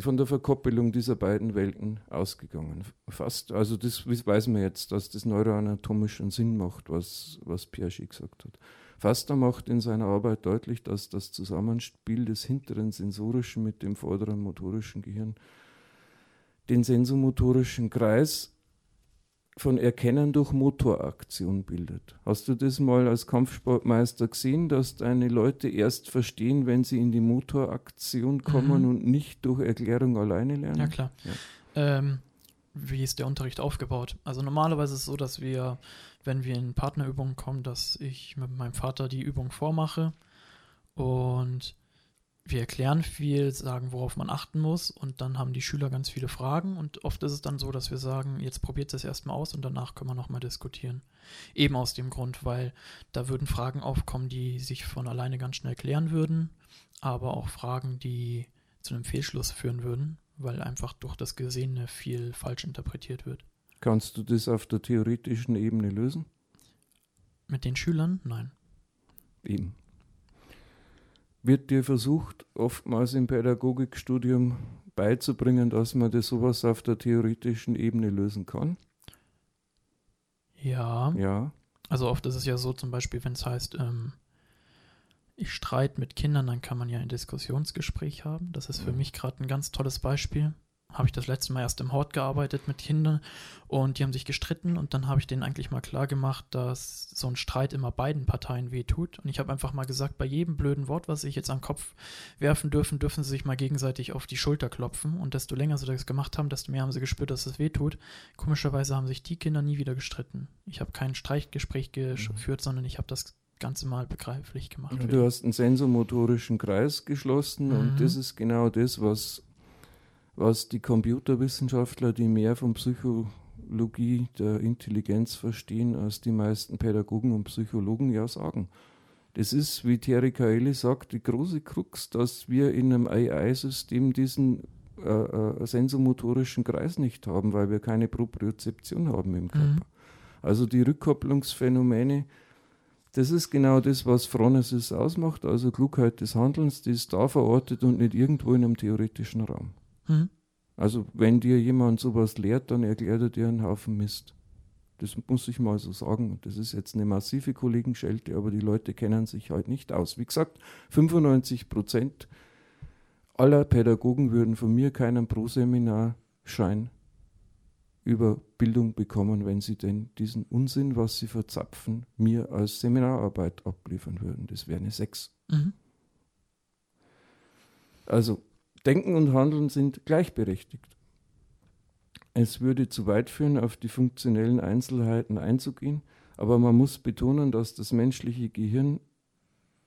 Speaker 2: von der Verkoppelung dieser beiden Welten ausgegangen. Fast, also das weiß man jetzt, dass das neuroanatomischen Sinn macht, was, was Piaget gesagt hat. Faster macht in seiner Arbeit deutlich, dass das Zusammenspiel des hinteren sensorischen mit dem vorderen motorischen Gehirn den sensomotorischen Kreis von Erkennen durch Motoraktion bildet. Hast du das mal als Kampfsportmeister gesehen, dass deine Leute erst verstehen, wenn sie in die Motoraktion kommen mhm. und nicht durch Erklärung alleine lernen?
Speaker 1: Ja, klar. Ja. Ähm, wie ist der Unterricht aufgebaut? Also normalerweise ist es so, dass wir, wenn wir in Partnerübungen kommen, dass ich mit meinem Vater die Übung vormache und wir erklären viel, sagen, worauf man achten muss und dann haben die Schüler ganz viele Fragen und oft ist es dann so, dass wir sagen, jetzt probiert es erstmal aus und danach können wir nochmal diskutieren. Eben aus dem Grund, weil da würden Fragen aufkommen, die sich von alleine ganz schnell klären würden, aber auch Fragen, die zu einem Fehlschluss führen würden, weil einfach durch das Gesehene viel falsch interpretiert wird.
Speaker 2: Kannst du das auf der theoretischen Ebene lösen?
Speaker 1: Mit den Schülern? Nein.
Speaker 2: Eben. Wird dir versucht, oftmals im Pädagogikstudium beizubringen, dass man das sowas auf der theoretischen Ebene lösen kann?
Speaker 1: Ja.
Speaker 2: Ja.
Speaker 1: Also oft ist es ja so, zum Beispiel, wenn es heißt, ähm, ich streite mit Kindern, dann kann man ja ein Diskussionsgespräch haben. Das ist für mich gerade ein ganz tolles Beispiel. Habe ich das letzte Mal erst im Hort gearbeitet mit Kindern und die haben sich gestritten und dann habe ich denen eigentlich mal klar gemacht, dass so ein Streit immer beiden Parteien wehtut. Und ich habe einfach mal gesagt, bei jedem blöden Wort, was sie sich jetzt am Kopf werfen dürfen, dürfen sie sich mal gegenseitig auf die Schulter klopfen. Und desto länger sie das gemacht haben, desto mehr haben sie gespürt, dass es wehtut. Komischerweise haben sich die Kinder nie wieder gestritten. Ich habe kein Streitgespräch geführt, mhm. sondern ich habe das Ganze mal begreiflich gemacht
Speaker 2: wird. Du hast einen sensomotorischen Kreis geschlossen mhm. und das ist genau das, was, was die Computerwissenschaftler, die mehr von Psychologie der Intelligenz verstehen, als die meisten Pädagogen und Psychologen ja sagen. Das ist, wie Terry Kaeli sagt, die große Krux, dass wir in einem AI-System diesen äh, äh, sensomotorischen Kreis nicht haben, weil wir keine Propriozeption haben im Körper. Mhm. Also die Rückkopplungsphänomene, das ist genau das, was Phronesis ausmacht, also Klugheit des Handelns, die ist da verortet und nicht irgendwo in einem theoretischen Raum. Mhm. Also wenn dir jemand sowas lehrt, dann erklärt er dir einen Haufen Mist. Das muss ich mal so sagen. Das ist jetzt eine massive Kollegenschelte, aber die Leute kennen sich halt nicht aus. Wie gesagt, 95 Prozent aller Pädagogen würden von mir keinen Pro-Seminar-Schein über Bildung bekommen, wenn sie denn diesen Unsinn, was sie verzapfen, mir als Seminararbeit abliefern würden. Das wäre eine 6. Mhm. Also Denken und Handeln sind gleichberechtigt. Es würde zu weit führen, auf die funktionellen Einzelheiten einzugehen, aber man muss betonen, dass das menschliche Gehirn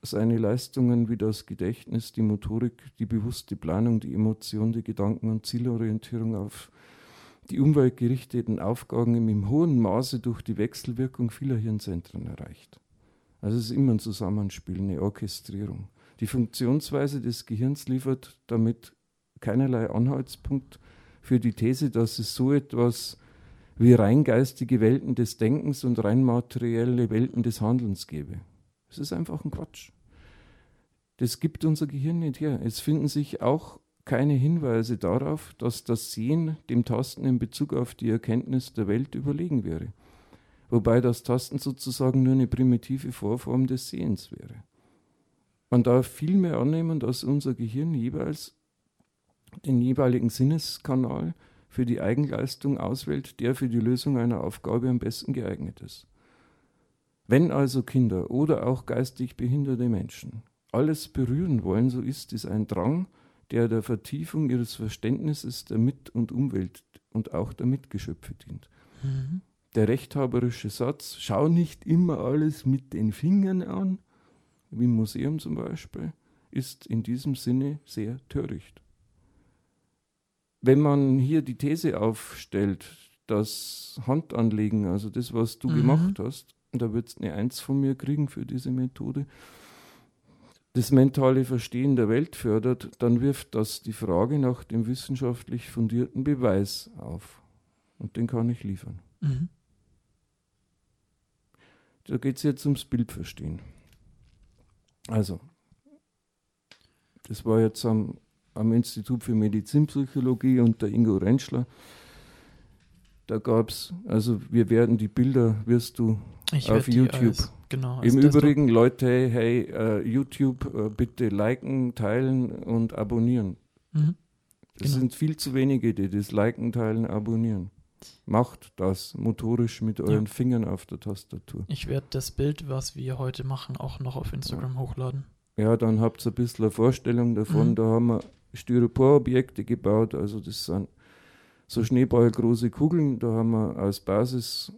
Speaker 2: seine Leistungen wie das Gedächtnis, die Motorik, die bewusste Planung, die Emotion, die Gedanken- und Zielorientierung auf die umweltgerichteten Aufgaben im hohen Maße durch die Wechselwirkung vieler Hirnzentren erreicht. Also es ist immer ein Zusammenspiel, eine Orchestrierung. Die Funktionsweise des Gehirns liefert damit keinerlei Anhaltspunkt für die These, dass es so etwas wie rein geistige Welten des Denkens und rein materielle Welten des Handelns gäbe. Es ist einfach ein Quatsch. Das gibt unser Gehirn nicht her. Es finden sich auch keine Hinweise darauf, dass das Sehen dem Tasten in Bezug auf die Erkenntnis der Welt überlegen wäre, wobei das Tasten sozusagen nur eine primitive Vorform des Sehens wäre. Man darf vielmehr annehmen, dass unser Gehirn jeweils den jeweiligen Sinneskanal für die Eigenleistung auswählt, der für die Lösung einer Aufgabe am besten geeignet ist. Wenn also Kinder oder auch geistig behinderte Menschen alles berühren wollen, so ist es ein Drang, der der Vertiefung ihres Verständnisses der Mit- und Umwelt und auch der Mitgeschöpfe dient. Mhm. Der rechthaberische Satz, schau nicht immer alles mit den Fingern an, im Museum zum Beispiel, ist in diesem Sinne sehr töricht. Wenn man hier die These aufstellt, das Handanlegen, also das, was du mhm. gemacht hast, da wird es eine Eins von mir kriegen für diese Methode, das mentale Verstehen der Welt fördert, dann wirft das die Frage nach dem wissenschaftlich fundierten Beweis auf. Und den kann ich liefern. Mhm. Da geht es jetzt ums Bildverstehen. Also, das war jetzt am, am Institut für Medizinpsychologie unter Ingo Rentschler. Da gab es, also wir werden die Bilder, wirst du ich auf YouTube. Als, genau, Im Übrigen, Leute, hey, uh, YouTube uh, bitte liken, teilen und abonnieren. Mhm. Es genau. sind viel zu wenige, die das liken, teilen, abonnieren. Macht das motorisch mit euren ja. Fingern auf der Tastatur.
Speaker 1: Ich werde das Bild, was wir heute machen, auch noch auf Instagram ja. hochladen.
Speaker 2: Ja, dann habt ihr ein bisschen eine Vorstellung davon. Mhm. Da haben wir Styroporobjekte gebaut, also das sind so schneeballgroße Kugeln. Da haben wir als Basis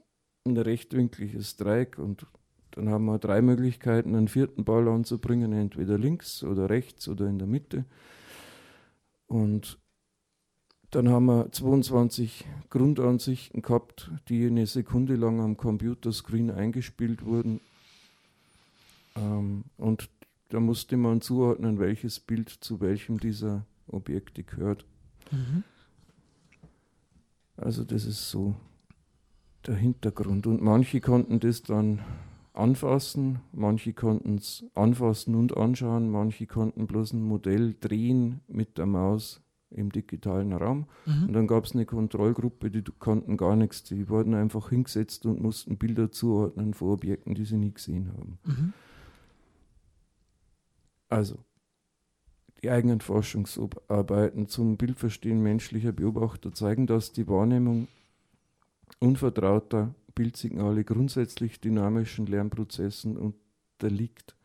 Speaker 2: ein rechtwinkliges Dreieck und dann haben wir drei Möglichkeiten, einen vierten Ball anzubringen, entweder links oder rechts oder in der Mitte. Und dann haben wir 22 Grundansichten gehabt, die eine Sekunde lang am Computerscreen eingespielt wurden. Ähm, und da musste man zuordnen, welches Bild zu welchem dieser Objekte gehört. Mhm. Also das ist so der Hintergrund. Und manche konnten das dann anfassen, manche konnten es anfassen und anschauen, manche konnten bloß ein Modell drehen mit der Maus im digitalen Raum. Mhm. Und dann gab es eine Kontrollgruppe, die konnten gar nichts. Die wurden einfach hingesetzt und mussten Bilder zuordnen vor Objekten, die sie nie gesehen haben. Mhm. Also, die eigenen Forschungsarbeiten zum Bildverstehen menschlicher Beobachter zeigen, dass die Wahrnehmung unvertrauter Bildsignale grundsätzlich dynamischen Lernprozessen unterliegt,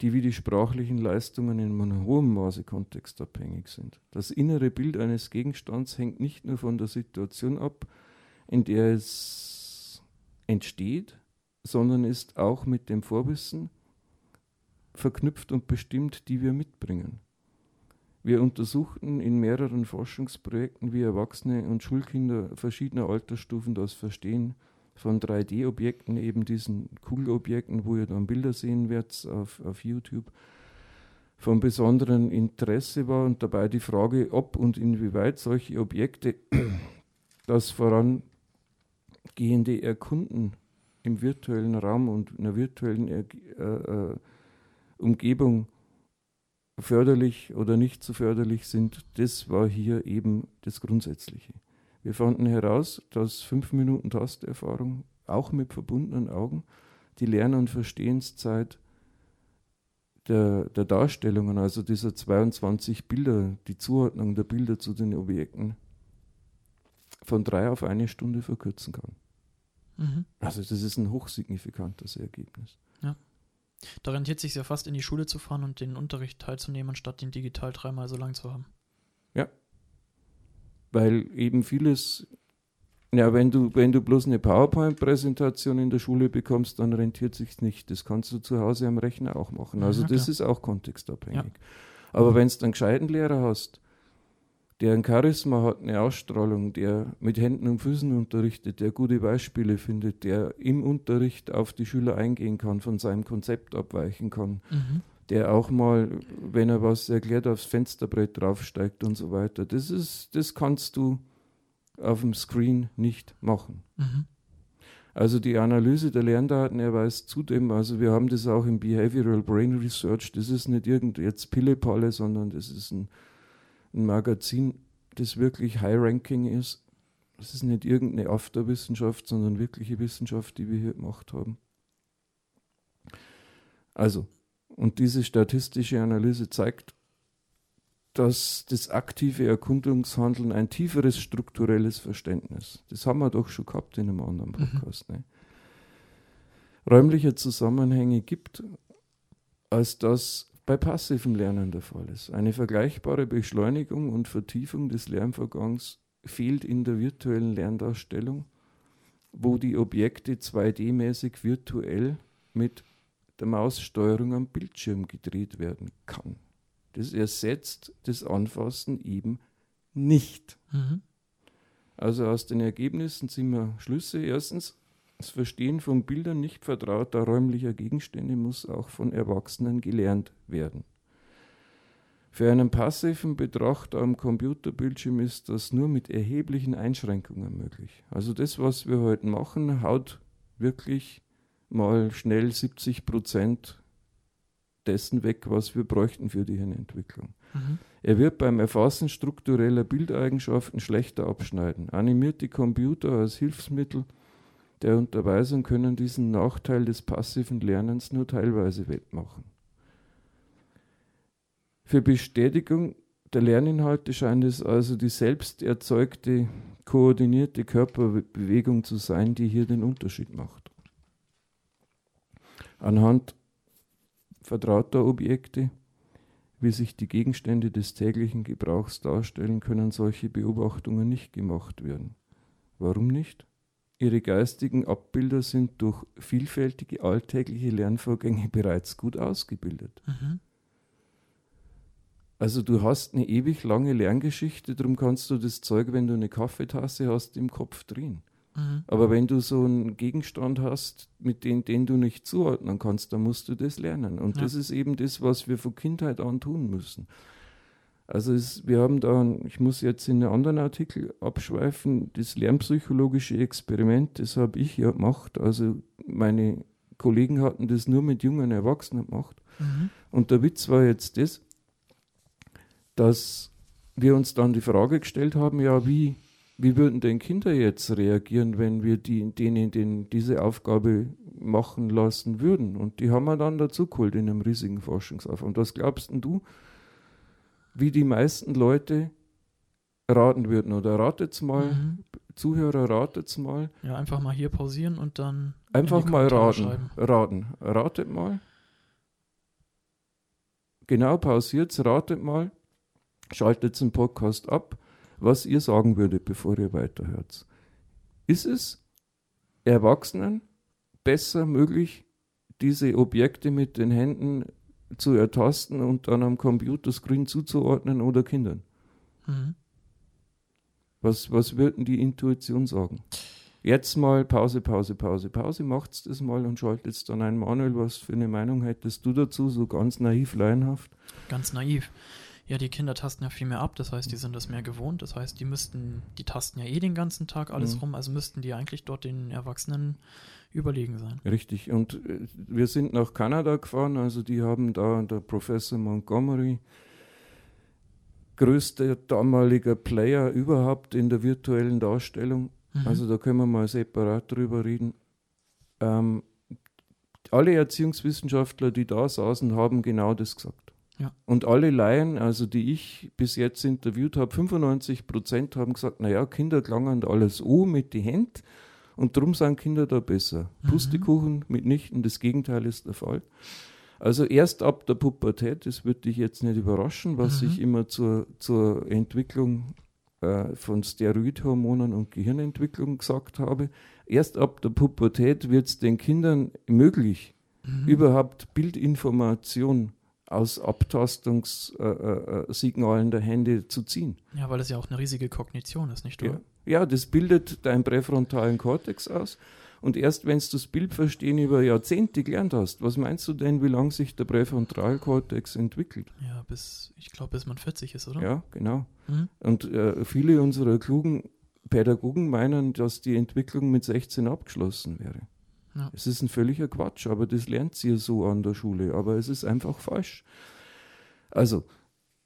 Speaker 2: die wie die sprachlichen Leistungen in einem hohen Maße kontextabhängig sind. Das innere Bild eines Gegenstands hängt nicht nur von der Situation ab, in der es entsteht, sondern ist auch mit dem Vorwissen verknüpft und bestimmt, die wir mitbringen. Wir untersuchten in mehreren Forschungsprojekten, wie Erwachsene und Schulkinder verschiedener Altersstufen das Verstehen von 3D-Objekten, eben diesen Kugelobjekten, wo ihr dann Bilder sehen werdet auf, auf YouTube, von besonderem Interesse war und dabei die Frage, ob und inwieweit solche Objekte [CLEARS THROAT] das vorangehende Erkunden im virtuellen Raum und in einer virtuellen er äh, äh, Umgebung förderlich oder nicht so förderlich sind, das war hier eben das Grundsätzliche. Wir fanden heraus, dass fünf Minuten Tasterfahrung, auch mit verbundenen Augen, die Lern- und Verstehenszeit der, der Darstellungen, also dieser 22 Bilder, die Zuordnung der Bilder zu den Objekten, von drei auf eine Stunde verkürzen kann. Mhm. Also das ist ein hochsignifikantes Ergebnis.
Speaker 1: Ja. Da rentiert sich ja fast in die Schule zu fahren und den Unterricht teilzunehmen, statt den digital dreimal so lang zu haben.
Speaker 2: Ja, weil eben vieles, ja, wenn du, wenn du bloß eine PowerPoint-Präsentation in der Schule bekommst, dann rentiert sich nicht. Das kannst du zu Hause am Rechner auch machen. Also ja, das ist auch kontextabhängig. Ja. Aber wenn du einen gescheiten Lehrer hast, der ein Charisma hat, eine Ausstrahlung, der mit Händen und Füßen unterrichtet, der gute Beispiele findet, der im Unterricht auf die Schüler eingehen kann, von seinem Konzept abweichen kann, mhm der auch mal, wenn er was erklärt, aufs Fensterbrett draufsteigt und so weiter. Das ist, das kannst du auf dem Screen nicht machen. Mhm. Also die Analyse der Lerndaten erweist zudem, also wir haben das auch im Behavioral Brain Research, das ist nicht irgend jetzt Pillepalle, sondern das ist ein, ein Magazin, das wirklich High-Ranking ist. Das ist nicht irgendeine Afterwissenschaft, sondern wirkliche Wissenschaft, die wir hier gemacht haben. Also, und diese statistische Analyse zeigt, dass das aktive Erkundungshandeln ein tieferes strukturelles Verständnis, das haben wir doch schon gehabt in einem anderen mhm. Podcast, mhm. ne? räumliche Zusammenhänge gibt, als das bei passivem Lernen der Fall ist. Eine vergleichbare Beschleunigung und Vertiefung des Lernvorgangs fehlt in der virtuellen Lerndarstellung, wo die Objekte 2D-mäßig virtuell mit der Maussteuerung am Bildschirm gedreht werden kann. Das ersetzt das Anfassen eben nicht. Mhm. Also aus den Ergebnissen ziehen wir Schlüsse. Erstens, das Verstehen von Bildern nicht vertrauter räumlicher Gegenstände muss auch von Erwachsenen gelernt werden. Für einen passiven Betrachter am Computerbildschirm ist das nur mit erheblichen Einschränkungen möglich. Also das, was wir heute machen, haut wirklich mal schnell 70 Prozent dessen weg, was wir bräuchten für die Hirnentwicklung. Mhm. Er wird beim Erfassen struktureller Bildeigenschaften schlechter abschneiden. Animierte Computer als Hilfsmittel der Unterweisung können diesen Nachteil des passiven Lernens nur teilweise wettmachen. Für Bestätigung der Lerninhalte scheint es also die selbst erzeugte, koordinierte Körperbewegung zu sein, die hier den Unterschied macht. Anhand vertrauter Objekte wie sich die Gegenstände des täglichen Gebrauchs darstellen, können solche Beobachtungen nicht gemacht werden. Warum nicht? Ihre geistigen Abbilder sind durch vielfältige alltägliche Lernvorgänge bereits gut ausgebildet. Mhm. Also du hast eine ewig lange Lerngeschichte, darum kannst du das Zeug, wenn du eine Kaffeetasse hast, im Kopf drehen. Mhm. Aber wenn du so einen Gegenstand hast, mit dem den du nicht zuordnen kannst, dann musst du das lernen. Und ja. das ist eben das, was wir von Kindheit an tun müssen. Also es, wir haben da, ich muss jetzt in einen anderen Artikel abschweifen, das lernpsychologische Experiment, das habe ich ja gemacht. Also meine Kollegen hatten das nur mit jungen Erwachsenen gemacht. Mhm. Und der Witz war jetzt das, dass wir uns dann die Frage gestellt haben, ja, wie, wie würden denn Kinder jetzt reagieren, wenn wir die, denen den, diese Aufgabe machen lassen würden? Und die haben wir dann dazu geholt in einem riesigen Forschungsaufwand. Was glaubst denn du? wie die meisten Leute raten würden. Oder ratet's mal, mhm. Zuhörer, ratet's mal.
Speaker 1: Ja, einfach mal hier pausieren und dann.
Speaker 2: Einfach mal raten. Raten. Ratet mal. Genau, pausiert's, ratet mal. Schaltet den Podcast ab, was ihr sagen würdet, bevor ihr weiterhört. Ist es Erwachsenen besser möglich, diese Objekte mit den Händen zu ertasten und dann am Computerscreen zuzuordnen oder Kindern. Mhm. Was, was würden die Intuition sagen? Jetzt mal Pause, Pause, Pause, Pause, macht's das mal und schaltet dann ein. Manuel, was für eine Meinung hättest du dazu, so ganz naiv, laienhaft?
Speaker 1: Ganz naiv. Ja, die Kinder tasten ja viel mehr ab, das heißt, die sind das mehr gewohnt. Das heißt, die müssten, die tasten ja eh den ganzen Tag alles mhm. rum, also müssten die eigentlich dort den Erwachsenen überlegen sein.
Speaker 2: Richtig. Und äh, wir sind nach Kanada gefahren, also die haben da der Professor Montgomery, größter damaliger Player überhaupt in der virtuellen Darstellung. Mhm. Also da können wir mal separat drüber reden. Ähm, alle Erziehungswissenschaftler, die da saßen, haben genau das gesagt. Ja. Und alle Laien, also die ich bis jetzt interviewt habe, 95 Prozent haben gesagt, naja, Kinder klangen alles O mit die Hände und darum sind Kinder da besser. Mhm. Pustekuchen mitnichten, das Gegenteil ist der Fall. Also erst ab der Pubertät, das würde dich jetzt nicht überraschen, was mhm. ich immer zur, zur Entwicklung äh, von Steroidhormonen und Gehirnentwicklung gesagt habe. Erst ab der Pubertät wird es den Kindern möglich, mhm. überhaupt Bildinformation aus Abtastungssignalen äh, äh, der Hände zu ziehen.
Speaker 1: Ja, weil es ja auch eine riesige Kognition ist, nicht
Speaker 2: wahr? Ja. Ja, das bildet deinen präfrontalen Kortex aus. Und erst wenn du das Bildverstehen über Jahrzehnte gelernt hast, was meinst du denn, wie lange sich der Präfrontalkortex entwickelt?
Speaker 1: Ja, bis, ich glaube, bis man 40 ist, oder?
Speaker 2: Ja, genau. Mhm. Und äh, viele unserer klugen Pädagogen meinen, dass die Entwicklung mit 16 abgeschlossen wäre. Ja. Es ist ein völliger Quatsch, aber das lernt sie so an der Schule. Aber es ist einfach falsch. Also,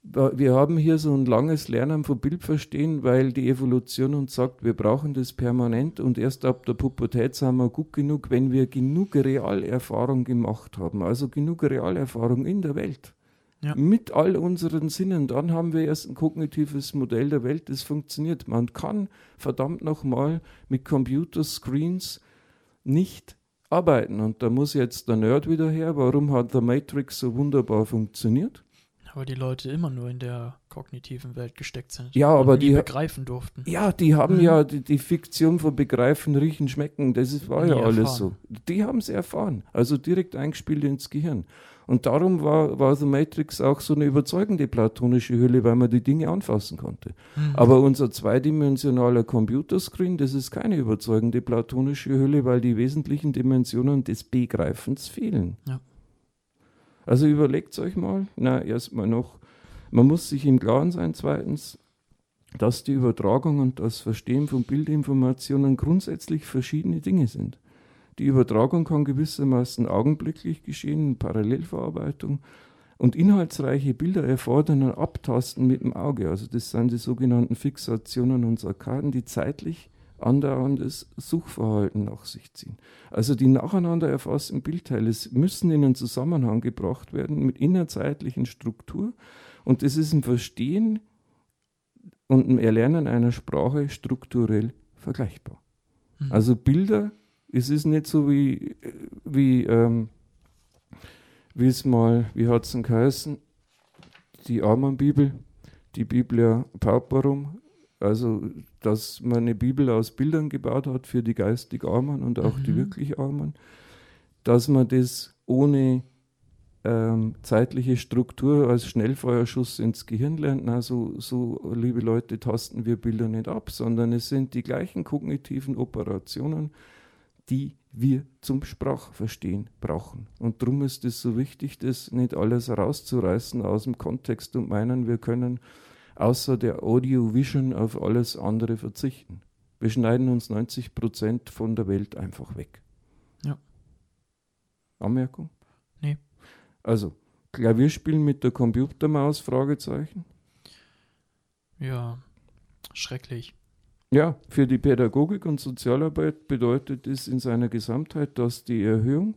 Speaker 2: wir haben hier so ein langes Lernen von Bildverstehen, weil die Evolution uns sagt, wir brauchen das permanent und erst ab der Pubertät sind wir gut genug, wenn wir genug Realerfahrung gemacht haben, also genug Realerfahrung in der Welt. Ja. Mit all unseren Sinnen, dann haben wir erst ein kognitives Modell der Welt, das funktioniert. Man kann verdammt nochmal mit Computerscreens nicht arbeiten. Und da muss jetzt der Nerd wieder her. Warum hat der Matrix so wunderbar funktioniert?
Speaker 1: weil die Leute immer nur in der kognitiven Welt gesteckt sind.
Speaker 2: Ja, aber die
Speaker 1: begreifen durften.
Speaker 2: Ja, die haben mhm. ja die, die, Fiktion von begreifen, riechen, schmecken, das ist, war Nie ja alles erfahren. so. Die haben es erfahren, also direkt eingespielt ins Gehirn. Und darum war, war The Matrix auch so eine überzeugende platonische Hülle, weil man die Dinge anfassen konnte. Mhm. Aber unser zweidimensionaler Computerscreen, das ist keine überzeugende platonische Hülle, weil die wesentlichen Dimensionen des Begreifens fehlen. Ja. Also überlegt euch mal, na, erstmal noch, man muss sich im Klaren sein, zweitens, dass die Übertragung und das Verstehen von Bildinformationen grundsätzlich verschiedene Dinge sind. Die Übertragung kann gewissermaßen augenblicklich geschehen, in Parallelverarbeitung. Und inhaltsreiche Bilder erfordern ein Abtasten mit dem Auge. Also das sind die sogenannten Fixationen und Sarkaden, die zeitlich andauerndes Suchverhalten nach sich ziehen. Also die nacheinander erfassten Bildteile müssen in einen Zusammenhang gebracht werden mit innerzeitlichen Struktur und es ist im Verstehen und im Erlernen einer Sprache strukturell vergleichbar. Mhm. Also Bilder, es ist nicht so wie, wie, ähm, wie es mal, wie hat es denn geheißen, die Armenbibel, die Biblia Pauperum, also dass man eine Bibel aus Bildern gebaut hat für die geistig Armen und auch mhm. die wirklich Armen, dass man das ohne ähm, zeitliche Struktur als Schnellfeuerschuss ins Gehirn lernt. Na, so, so, liebe Leute, tasten wir Bilder nicht ab, sondern es sind die gleichen kognitiven Operationen, die wir zum Sprachverstehen brauchen. Und darum ist es so wichtig, das nicht alles rauszureißen aus dem Kontext und meinen, wir können außer der Audio-Vision auf alles andere verzichten. Wir schneiden uns 90 Prozent von der Welt einfach weg.
Speaker 1: Ja.
Speaker 2: Anmerkung?
Speaker 1: Nee.
Speaker 2: Also, Klavierspielen mit der Computermaus? Fragezeichen.
Speaker 1: Ja, schrecklich.
Speaker 2: Ja, für die Pädagogik und Sozialarbeit bedeutet es in seiner Gesamtheit, dass die Erhöhung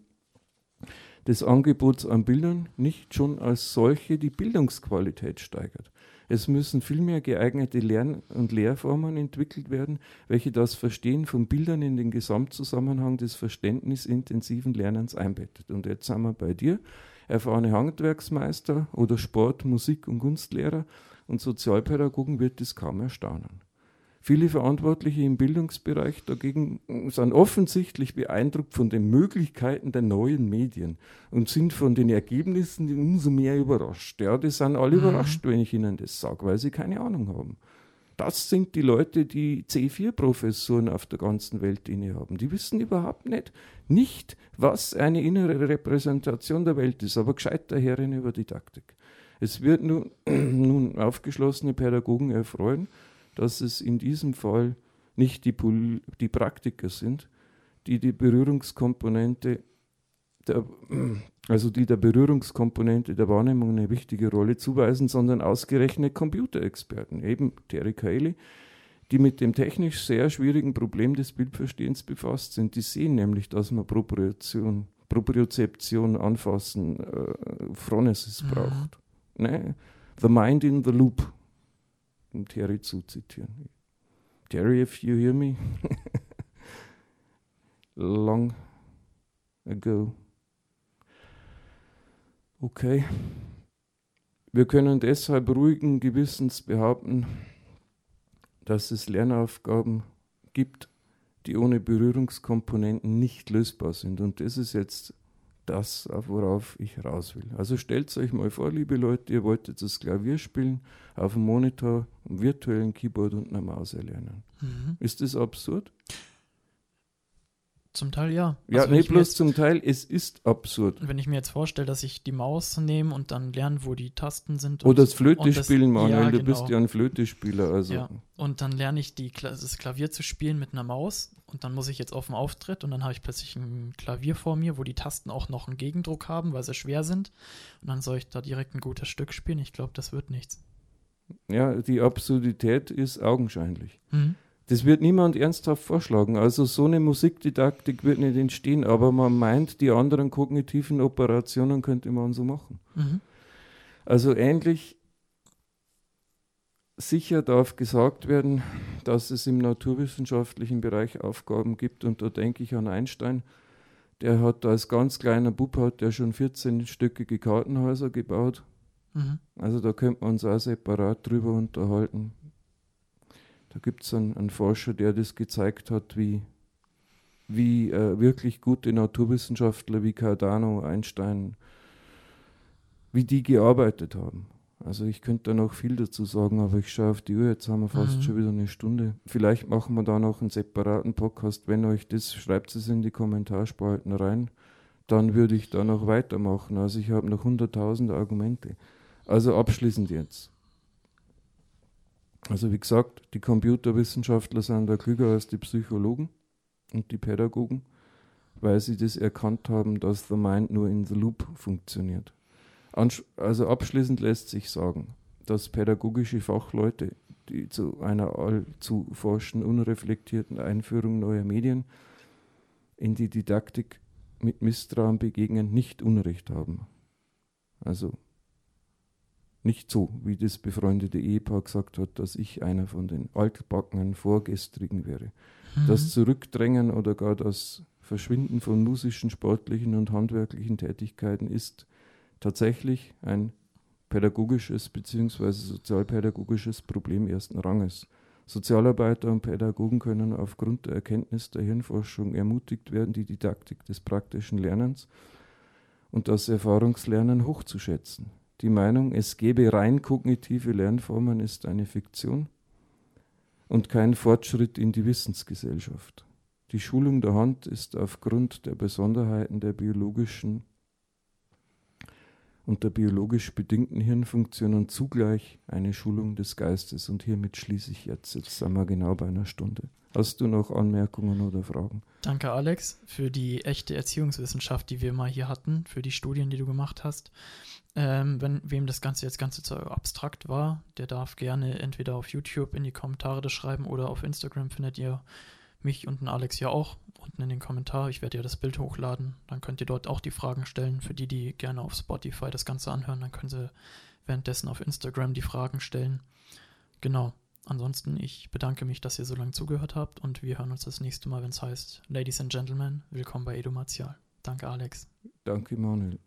Speaker 2: des Angebots an Bildern nicht schon als solche die Bildungsqualität steigert. Es müssen vielmehr geeignete Lern- und Lehrformen entwickelt werden, welche das Verstehen von Bildern in den Gesamtzusammenhang des verständnisintensiven Lernens einbettet. Und jetzt sind wir bei dir, erfahrene Handwerksmeister oder Sport-, Musik- und Kunstlehrer und Sozialpädagogen wird es kaum erstaunen. Viele Verantwortliche im Bildungsbereich dagegen sind offensichtlich beeindruckt von den Möglichkeiten der neuen Medien und sind von den Ergebnissen umso mehr überrascht. Ja, die sind alle mhm. überrascht, wenn ich ihnen das sage, weil sie keine Ahnung haben. Das sind die Leute, die C4-Professuren auf der ganzen Welt innehaben. Die wissen überhaupt nicht, nicht, was eine innere Repräsentation der Welt ist, aber gescheit daherin über Didaktik. Es wird nun, [CLEARS THROAT] nun aufgeschlossene Pädagogen erfreuen, dass es in diesem Fall nicht die, Pol die Praktiker sind, die die Berührungskomponente der, [CLEARS THROAT] also die der Berührungskomponente der Wahrnehmung eine wichtige Rolle zuweisen, sondern ausgerechnet Computerexperten, eben Terry Cayley, die mit dem technisch sehr schwierigen Problem des Bildverstehens befasst sind. Die sehen nämlich, dass man Propriozeption, Propriozeption anfassen, äh, Phronesis mhm. braucht. Ne? The mind in the loop um Terry zu zitieren. Terry, if you hear me, [LAUGHS] long ago. Okay. Wir können deshalb ruhigen Gewissens behaupten, dass es Lernaufgaben gibt, die ohne Berührungskomponenten nicht lösbar sind. Und das ist jetzt das, worauf ich raus will. Also stellt euch mal vor, liebe Leute, ihr wolltet das Klavier spielen, auf dem Monitor, einem virtuellen Keyboard und einer Maus erlernen. Mhm. Ist das absurd?
Speaker 1: Zum Teil ja.
Speaker 2: Ja, also nicht bloß zum Teil, es ist absurd.
Speaker 1: Wenn ich mir jetzt vorstelle, dass ich die Maus nehme und dann lerne, wo die Tasten sind.
Speaker 2: Oder das Flöte spielen, Manuel, ja, du genau. bist ja ein Flötespieler. Also. Ja.
Speaker 1: Und dann lerne ich die, das Klavier zu spielen mit einer Maus und dann muss ich jetzt auf dem Auftritt und dann habe ich plötzlich ein Klavier vor mir, wo die Tasten auch noch einen Gegendruck haben, weil sie schwer sind. Und dann soll ich da direkt ein gutes Stück spielen. Ich glaube, das wird nichts.
Speaker 2: Ja, die Absurdität ist augenscheinlich. Mhm. Das wird niemand ernsthaft vorschlagen. Also so eine Musikdidaktik wird nicht entstehen, aber man meint, die anderen kognitiven Operationen könnte man so machen. Mhm. Also ähnlich sicher darf gesagt werden, dass es im naturwissenschaftlichen Bereich Aufgaben gibt und da denke ich an Einstein, der hat als ganz kleiner Bub hat der schon 14 stöckige Kartenhäuser gebaut. Mhm. Also da könnte man uns auch separat drüber unterhalten. Da gibt es einen, einen, Forscher, der das gezeigt hat, wie, wie äh, wirklich gute Naturwissenschaftler wie Cardano, Einstein, wie die gearbeitet haben. Also ich könnte da noch viel dazu sagen, aber ich schaue auf die Uhr, jetzt haben wir fast mhm. schon wieder eine Stunde. Vielleicht machen wir da noch einen separaten Podcast. Wenn euch das, schreibt es in die Kommentarspalten rein, dann würde ich da noch weitermachen. Also ich habe noch 100.000 Argumente. Also abschließend jetzt. Also wie gesagt, die Computerwissenschaftler sind da klüger als die Psychologen und die Pädagogen, weil sie das erkannt haben, dass the mind nur in the loop funktioniert. Also abschließend lässt sich sagen, dass pädagogische Fachleute, die zu einer allzu forschen, unreflektierten Einführung neuer Medien in die Didaktik mit Misstrauen begegnen, nicht Unrecht haben. Also nicht so, wie das befreundete Ehepaar gesagt hat, dass ich einer von den altbackenen Vorgestrigen wäre. Mhm. Das Zurückdrängen oder gar das Verschwinden von musischen, sportlichen und handwerklichen Tätigkeiten ist tatsächlich ein pädagogisches bzw. sozialpädagogisches Problem ersten Ranges. Sozialarbeiter und Pädagogen können aufgrund der Erkenntnis der Hirnforschung ermutigt werden, die Didaktik des praktischen Lernens und das Erfahrungslernen hochzuschätzen. Die Meinung, es gebe rein kognitive Lernformen, ist eine Fiktion und kein Fortschritt in die Wissensgesellschaft. Die Schulung der Hand ist aufgrund der Besonderheiten der biologischen und der biologisch bedingten Hirnfunktion und zugleich eine Schulung des Geistes. Und hiermit schließe ich jetzt. Jetzt sind wir genau bei einer Stunde. Hast du noch Anmerkungen oder Fragen?
Speaker 1: Danke, Alex, für die echte Erziehungswissenschaft, die wir mal hier hatten, für die Studien, die du gemacht hast. Ähm, wenn wem das Ganze jetzt ganz zu abstrakt war, der darf gerne entweder auf YouTube in die Kommentare das schreiben oder auf Instagram findet ihr mich und den Alex ja auch unten in den Kommentar. Ich werde ja das Bild hochladen. Dann könnt ihr dort auch die Fragen stellen. Für die, die gerne auf Spotify das Ganze anhören, dann können sie währenddessen auf Instagram die Fragen stellen. Genau. Ansonsten, ich bedanke mich, dass ihr so lange zugehört habt und wir hören uns das nächste Mal, wenn es heißt Ladies and Gentlemen, willkommen bei Edu Martial. Danke, Alex.
Speaker 2: Danke, Manuel.